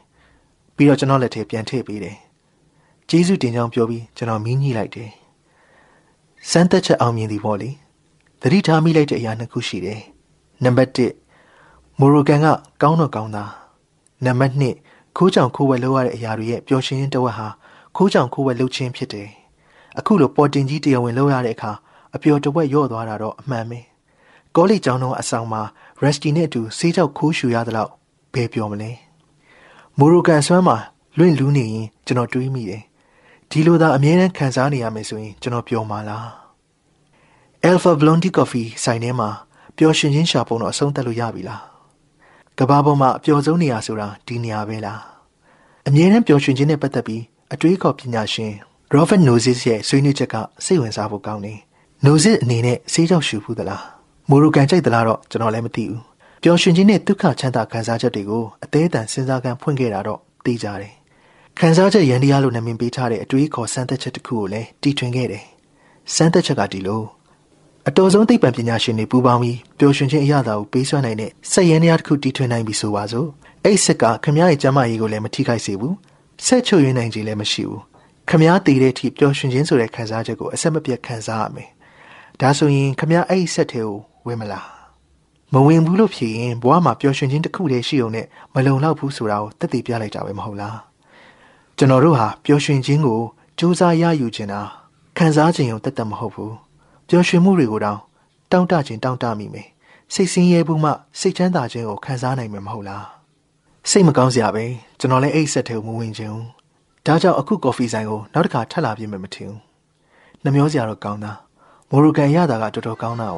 ပြီးတော့ကျွန်တော်လက်ထဲပြန်ထည့်ပေးတယ်ကျေးဇူးတင်ကြောင်းပြောပြီးကျွန်တော်မီးညှိလိုက်တယ်စမ်းသက်ချက်အောင်မြင်သည်ပေါ့လေသတိထားမိလိုက်တဲ့အရာနှစ်ခုရှိတယ်နံပါတ်1မိုရိုကန်ကကောင်းတော့ကောင်းတာ နံပါတ်2ခိုးကြောင်ခိုးဝဲလောက်ရတဲ့အရာတွေရဲ့ပျော်ရွှင်တဝက်ဟာခိုးကြောင်ခိုးဝဲလှုပ်ခြင်းဖြစ်တယ်အခုလိုပေါ်တင်ကြီးတရားဝင်လုပ်ရတဲ့အခါအပျော်တဝက်ရော့သွားတာတော့အမှန်ပဲကောလိကျောင်းတော်အဆောင်မှာရက်စတီနဲ့အတူဆေးကြောက်ခိုးရှူရသလောက်ဘယ်ပြောမလဲမိုရိုကန်ဆွမ်းမှာလွင့်လူးနေရင်ကျွန်တော်တွေးမိတယ်ဒီလိုသာအမြဲတမ်းခံစားနေရမယ်ဆိုရင်ကျွန်တော်ပျော်မှာလား Alpha Blondie Coffee ဆိုင်ထဲမှာပျော်ရွှင်ခြင်းရှာပုံတော့အဆုံးသတ်လို့ရပြီလား ကဘာပေါ်မှာအပျော်ဆုံးနေရာဆိုတာဒီနေရာပဲလားအမြဲတမ်းပျော်ရွှင်ခြင်းနဲ့ပတ်သက်ပြီးအတွေးခေါ်ပညာရှင် Robert Nozick ရဲ့ဆွေးနွေးချက်ကစိတ်ဝင်စားဖို့ကောင်းတယ်။ Nozick အနေနဲ့ဆေးကြောက်ရှူဘူးသလား။မိုရိုကန်ကြိုက်သလားတော့ကျွန်တော်လည်းမသိဘူး။ပျော်ရွှင်ခြင်းနဲ့ဒုက္ခချမ်းသာခံစားချက်တွေကိုအသေးအတန်စဉ်းစားခံဖွင့်ခဲ့တာတော့သိကြတယ်။ခံစားချက်ရန်တရားလို့နာမည်ပေးထားတဲ့အတွေးခေါ်စမ်းသပ်ချက်တစ်ခုကိုလည်းတီထွင်ခဲ့တယ်။စမ်းသပ်ချက်ကဒီလို အတော်ဆုံးသိပ္ပံပညာရှင်တွေပူးပေါင်းပြီးပျော်ရွှင်ခြင်းအရာသာကိုပေးစွမ်းနိုင်တဲ့စက်ရန်တရားတစ်ခုတီထွင်နိုင်ပြီဆိုပါစို့။အဲ့စက်ကခမရရဲ့ကျမ်းမာရေးကိုလည်းမထိခိုက်စေဘူး။ဆက်ချုပ်ရင်းနိုင်ခြင်းလည်းမရှိဘူး။ခမားတည်တဲ့အထိပျော်ရွှင်ခြင်းဆိုတဲ့ခံစားချက်ကိုအဆက်မပြတ်ခံစားရမယ်။ဒါဆိုရင်ခမားအဲ့ဒီဆက်ထဲကိုဝင်မလား။မဝင်ဘူးလို့ဖြစ်ရင်ဘဝမှာပျော်ရွှင်ခြင်းတစ်ခုတည်းရှိုံနဲ့မလုံလောက်ဘူးဆိုတာကိုသက်သေပြလိုက်တာပဲမဟုတ်လား။ကျွန်တော်တို့ဟာပျော်ရွှင်ခြင်းကိုစူးစမ်းရယူခြင်းတာခံစားခြင်းုံတက်တက်မဟုတ်ဘူး။ ပျော်ရွှင်မှုတွေကိုတောင်တောင့်တခြင်းတောင့်တမိမယ်။စိတ်ဆင်းရဲဘူးမှစိတ်ချမ်းသာခြင်းကိုခံစားနိုင်မှာမဟုတ်လား။စိတ်မကောင်းစရာပဲကျွန်တော်လည်းအဲ့ဆက်ထဲကိုမဝင်ခြင်းဒါကြောင့်အခုကော်ဖီဆိုင်ကိုနောက်တစ်ခါထပ်လာပြမယ်မထင်ဘူးနှမျောစရာတော့ကောင်းတာမိုရိုကန်ရတာကတော်တော်ကောင်းတာ哦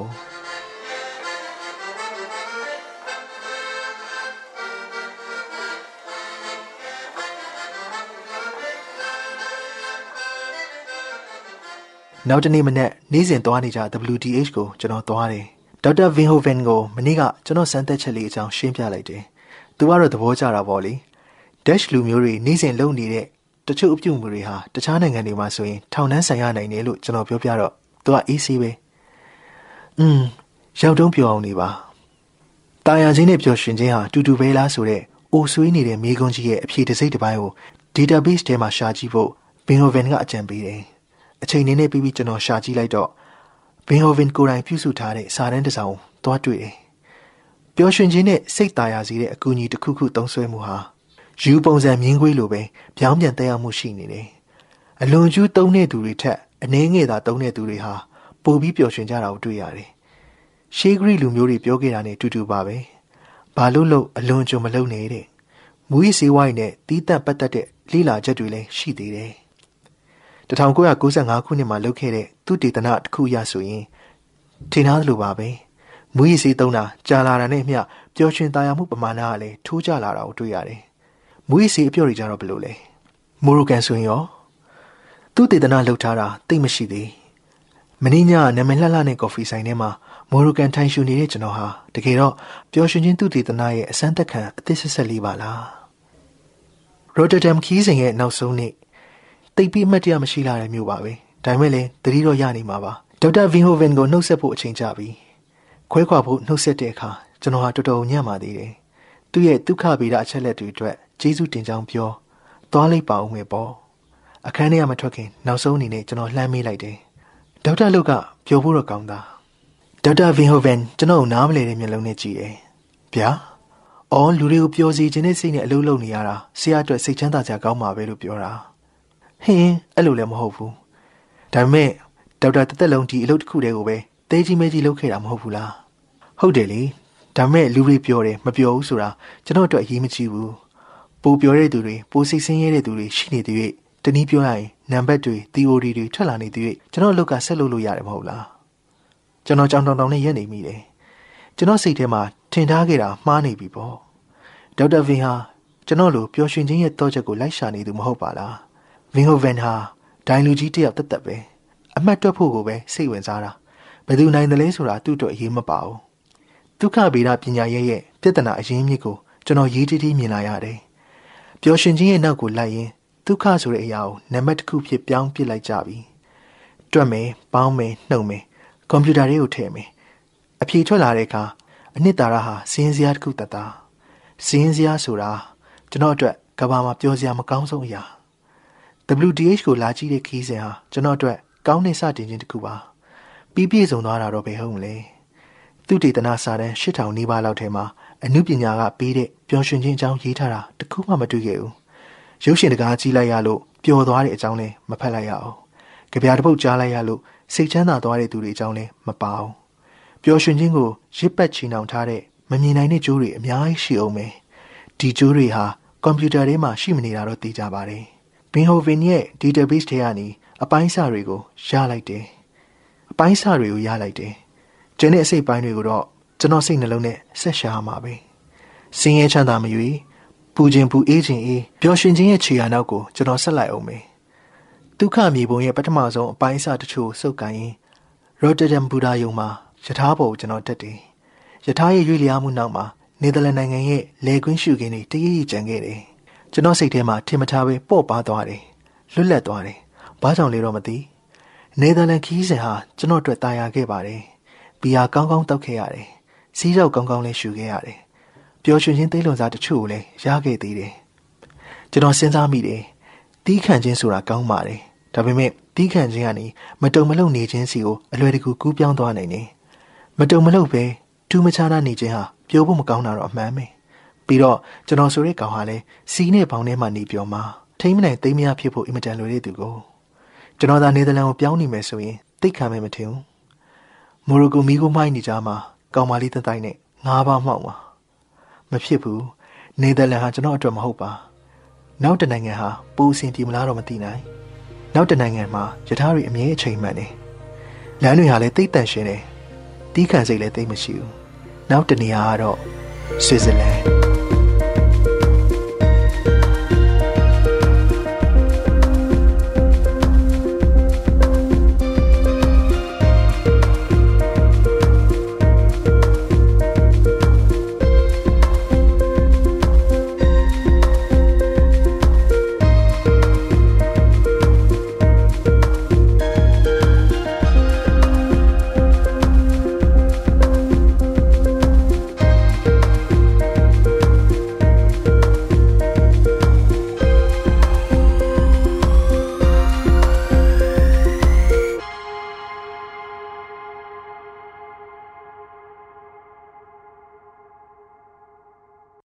နောက်တနေ့မနေ့နေ့စဉ်သွားနေကြ WDH ကိုကျွန်တော်သွားတယ်ဒေါက်တာဗင်ဟိုဗန်ကိုမနေ့ကကျွန်တော်စမ်းသပ်ချက်လေးအကြောင်းရှင်းပြလိုက်တယ်သူကတော့သဘောကျတာပေါ့လေ Dash လူမျိုးတွေနေ့စဉ်လုပ်နေတဲ့တချို့အပြုအမူတွေဟာတခြားနိုင်ငံတွေမှာဆိုရင်ထောင်နှန်းဆိုင်ရနိုင်တယ်လို့ကျွန်တော်ပြောပြတော့သူကအေးဆေးပဲอืมရောက်တုံးပြောအောင်နေပါတာယာချင်းနဲ့ပျော်ရွှင်ခြင်းဟာတူတူပဲလားဆိုတဲ့အိုဆွေးနေတဲ့မိကွန်းကြီးရဲ့အဖြေတစ်စိတ်တစ်ပိုင်းကို database ထဲမှာရှာကြည့်ဖို့ဘင်ဟိုဗင်ကအကြံပေးတယ် အချိန်နည်းနည်းပြီးပြီးကျွန်တော်ရှာကြည့်လိုက်တော့ဘင်ဟိုဗင်ကိုယ်တိုင်ပြုစုထားတဲ့စာတမ်းတစ်စောင်သွားတွေ့တယ်ပျော်ရွှင်ခြင်းနဲ့စိတ်တာယာစေတဲ့အကူအညီတစ်ခုခုသုံးစွဲမှုဟာယူပုံစံမြင်းခွေးလိုပဲပြောင်းပြန်တက်ရောက်မှုရှိနေတယ်။အလွန်ကျူးတုံးတဲ့သူတွေထက်အနှင်းငယ်သာတုံးတဲ့သူတွေဟာပိုပြီးပျော်ရွှင်ကြတာကိုတွေ့ရတယ်။ရှေးဂရိလူမျိုးတွေပြောခဲ့တာနဲ့တူတူပါပဲ။ဘာလို့လို့အလွန်ကြုံမလုံနေတဲ့။မူရစေးဝိုင်းနဲ့တီးတက်ပတ်သက်တဲ့လိလာချက်တွေလည်းရှိသေးတယ်။ 1995ခုနှစ်မှာလုပ်ခဲ့တဲ့သူတေသနတစ်ခုရဆိုရင်ထင်သားသလိုပါပဲ။မူရစေးသုံးတာကြာလာတာနဲ့မျှပျော်ရွှင်သားရမှုပမာဏကလည်းထိုးကျလာတာကိုတွေ့ရတယ်။မွေးစီအပြော့တွေကြတော့ဘယ်လိုလဲမိုရိုကန်ဆိုရင်ရောသူ့တည်တနာလှုပ်ထားတာတိတ်မရှိသေးမင်းညနာမည်လှလှနဲ့ကော်ဖီဆိုင်ထဲမှာမော်ရိုကန်ထိုင်ရှူနေတဲ့ကျွန်တော်ဟာတကယ်တော့ပျော်ရွှင်ခြင်းသူ့တည်တနာရဲ့အစမ်းသက်ခံအသစ်ဆက်ဆက်လေးပါလားရိုတတမ်ခီးစဉ်ရဲ့နောက်ဆုံးနေ့ တိတ်ပြီးအမှတ်တရမရှိလာတဲ့မြို့ပါပဲဒါပေမဲ့လည်းတတိတော့ရနေမှာပါဒေါက်တာဗင်ဟိုဗင်ကိုနှုတ်ဆက်ဖို့အချိန်ကြပြီခွဲခွာဖို့နှုတ်ဆက်တဲ့အခါကျွန်တော်ဟာတော်တော်ညံ့ပါသေးတယ်သူ့ရဲ့ဒုက္ခဗေဒအချက်လက်တွေအတွက်ကျေးဇူးတင်ကြောင်းပြောသွားလိုက်ပါဦးမယ်ပေါ့အခန်းထဲကမထွက်ခင်နောက်ဆုံးအနေနဲ့ကျွန်တော်လှမ်းမေးလိုက်တယ်ဒေါက်တာလုတ်ကပြောဖို့တော့ကောင်းတာဒေါက်တာဗင်ဟိုဗန်ကျွန်တော်နားမလည်တဲ့မျက်လုံးနဲ့ကြည့်တယ်ဗျာအော်လူတွေကိုပြောစီခြင်းနဲ့စိတ်နဲ့အလုပ်လုပ်နေရတာဆရာအတွက်စိတ်ချမ်းသာကြကောင်းပါပဲလို့ပြောတာ ဟင်းအဲ့လိုလည်းမဟုတ်ဘူးဒါပေမဲ့ဒေါက်တာတသက်လုံးဒီအလုပ်တစ်ခုတည်းကိုပဲတဲကြီးမဲကြီးလုပ်ခဲ့တာမဟုတ်ဘူးလားဟုတ်တယ်လေဒါပေမဲ့လူတွေပြောတယ်မပြောဘူးဆိုတာကျွန်တော်အတွက်အရေးမကြီးဘူးပိုပြောတဲ့သူတွေပိုစိတ်ဆင်းရဲတဲ့သူတွေရှိနေတဲ့၍တနည်းပြောရရင်နံပါတ်တွေ theory တွေထွက်လာနေတဲ့၍ကျွန်တော်အလုပ်ကဆက်လုပ်လို့ရတယ်မဟုတ်လားကျွန်တော်ကြောင်တောင်တောင်နဲ့ရက်နေမိတယ်ကျွန်တော်စိတ်ထဲမှာထင်ထားခဲ့တာမှားနေပြီပေါ့ဒေါက်တာဗင်ဟာကျွန်တော်လိုပျော်ရွှင်ခြင်းရဲ့တောချက်ကိုလိုက်ရှာနေသူမဟုတ်ပါလား ဗင်ဟိုဗန်ဟာဒိုင်လူကြီးတယောက်တက်တက်ပဲအမှတ်တွက်ဖို့ကိုပဲစိတ်ဝင်စားတာဘယ်သူနိုင်တယ်လဲဆိုတာသူ့အတွက်အရေးမပါဘူးဒုက္ခဗေဒပညာရဲ့ရဲ့ပြဿနာအရင်းမြစ်ကိုကျွန်တော်ရေးတီးတီးမြင်လာရတယ်ပျော်ရွှင်ခြင်းရဲ့နောက်ကိုလိုက်ရင်ဒုက္ခဆိုတဲ့အရာကိုနံပါတ်တစ်ခုဖြစ်ပြောင်းပစ်လိုက်ကြပြီတွက်မယ်ပေါင်းမယ်နှုတ်မယ်ကွန်ပျူတာတွေကိုထည့်မယ်အဖြေထွက်လာတဲ့အခါအနှစ်သာရဟာစင်းစရာတစ်ခုတတ်တာစင်းစရာဆိုတာကျွန်တော်အတွက်ကဘာမှာပြောစရာမကောင်းဆုံးအရာ WDH ကိုလာကြည့်တဲ့ခီးစဉ်ဟာကျွန်တော်အတွက်ကောင်းတဲ့စတင်ခြင်းတစ်ခုပါပြီးပြည့်စုံသွားတာတော့ဘယ်ဟုတ်မလဲသူတေသနာစာတန်း8000နီးပါးလောက်ထဲမှာအမှုပညာကပေးတဲ့ပျော်ရွှင်ခြင်းအကြောင်းရေးထားတာတခုမှမတွေ့ခဲ့ဘူးရုပ်ရှင်တကားကြည့်လိုက်ရလို့ပျော်သွားတဲ့အကြောင်းလည်းမဖတ်လိုက်ရအောင်ကြပြတစ်ပုတ်ကြားလိုက်ရလို့စိတ်ချမ်းသာသွားတဲ့သူတွေအကြောင်းလည်းမပါဘူးပျော်ရွှင်ခြင်းကိုရစ်ပတ်ချီနှောင်ထားတဲ့မမြင်နိုင်တဲ့ကြိုးတွေအများကြီးရှိအောင်ပဲဒီကြိုးတွေဟာကွန်ပျူတာထဲမှာရှိမနေတာတော့သိကြပါတယ် ဘင်ဟိုဗင်ရဲ့ database ထဲကနေအပိုင်းစာတွေကိုရလိုက်တယ်အပိုင်းစာတွေကိုရလိုက်တယ်ကျန်တဲ့အစိတ်ပိုင်းတွေကိုတော့ကျွန်တော်စိတ်နှလုံးနဲ့ဆက်ရှာမှာပဲစင်းရဲချမ်းသာမရွေပူခြင်းပူအေးခြင်းအေးပျော်ရွှင်ခြင်းရဲ့ခြေရာနောက်ကိုကျွန်တော်ဆက်လိုက်အောင်မယ်ဒုက္ခမြေပုံရဲ့ပထမဆုံးအပိုင်းအစတချို့စုပ်ကိုင်းရင်ရော့တဒမ်ဘူဒါယုံမှာယထာပေါ်ကိုကျွန်တော်တက်တယ်ယထာရဲ့ရွေ့လျားမှုနောက်မှာနေသာလန်နိုင်ငံရဲ့လေကွင်းရှုခင်းတွေတရရကြံခဲ့တယ် ကျွန်တော်စိတ်ထဲမှာထင်မထားပဲပေါ့ပါသွားတယ်လွတ်လပ်သွားတယ်ဘာကြောင့်လဲတော့မသိနေသာလန်ခီးစဉ်ဟာကျွန်တော်အတွက်တာယာခဲ့ပါတယ်ဘီယာကောင်းကောင်းတောက်ခဲ့ရတယ်စီးရောက်ကောင်းကောင်းလေးရှူခဲ့ရတယ်ပျော်ရွှင်ခြင်းသိလွန်စားတချို့ကိုလည်းရခဲ့သေးတယ်ကျွန်တော်စဉ်းစားမိတယ်တီးခန့်ခြင်းဆိုတာကောင်းပါတယ်ဒါပေမဲ့တီးခန့်ခြင်းကနေမတုံမလုံနေခြင်းစီကိုအလွယ်တကူကူးပြောင်းသွားနိုင်တယ်မတုံမလုံပဲထူးမခြားတာနေခြင်းဟာပျော်ဖို့မကောင်းတာတော့အမှန်ပဲ ပြီးတော့ကျွန်တော်ဆိုတဲ့ကောင်ဟာလည်းစီးနဲ့ပေါင်းထဲမှာနေပြောမှာထိမ့်မနိုင်သိမ်းမရဖြစ်ဖို့အင်မတန်လွယ်တဲ့သူကိုကျွန်တော်သာနေသလန်ကိုပြောင်းနေမယ်ဆိုရင်သိခံမယ်မထင်ဘူးမိုရိုကိုမီကိုမိုင်းနေကြမှာကောင်မလေးတတိုင်းနဲ့ငါးပါးမှောက်ပါမဖြစ်ဘူးနေသာလန်ဟာကျွန်တော်အတွက်မဟုတ်ပါနောက်တနိုင်ငံဟာပူစင်ပြေမလားတော့မသိနိုင်နောက်တနိုင်ငံမှာယထာတွေအမြဲအချိန်မှန်တယ်လမ်းတွေဟာလည်းတိတ်တန့်ရှင်းတယ်တီးခံစိတ်လည်းတိတ်မရှိဘူးနောက်တနေရာကတော့ဆွစ်ဇာလန်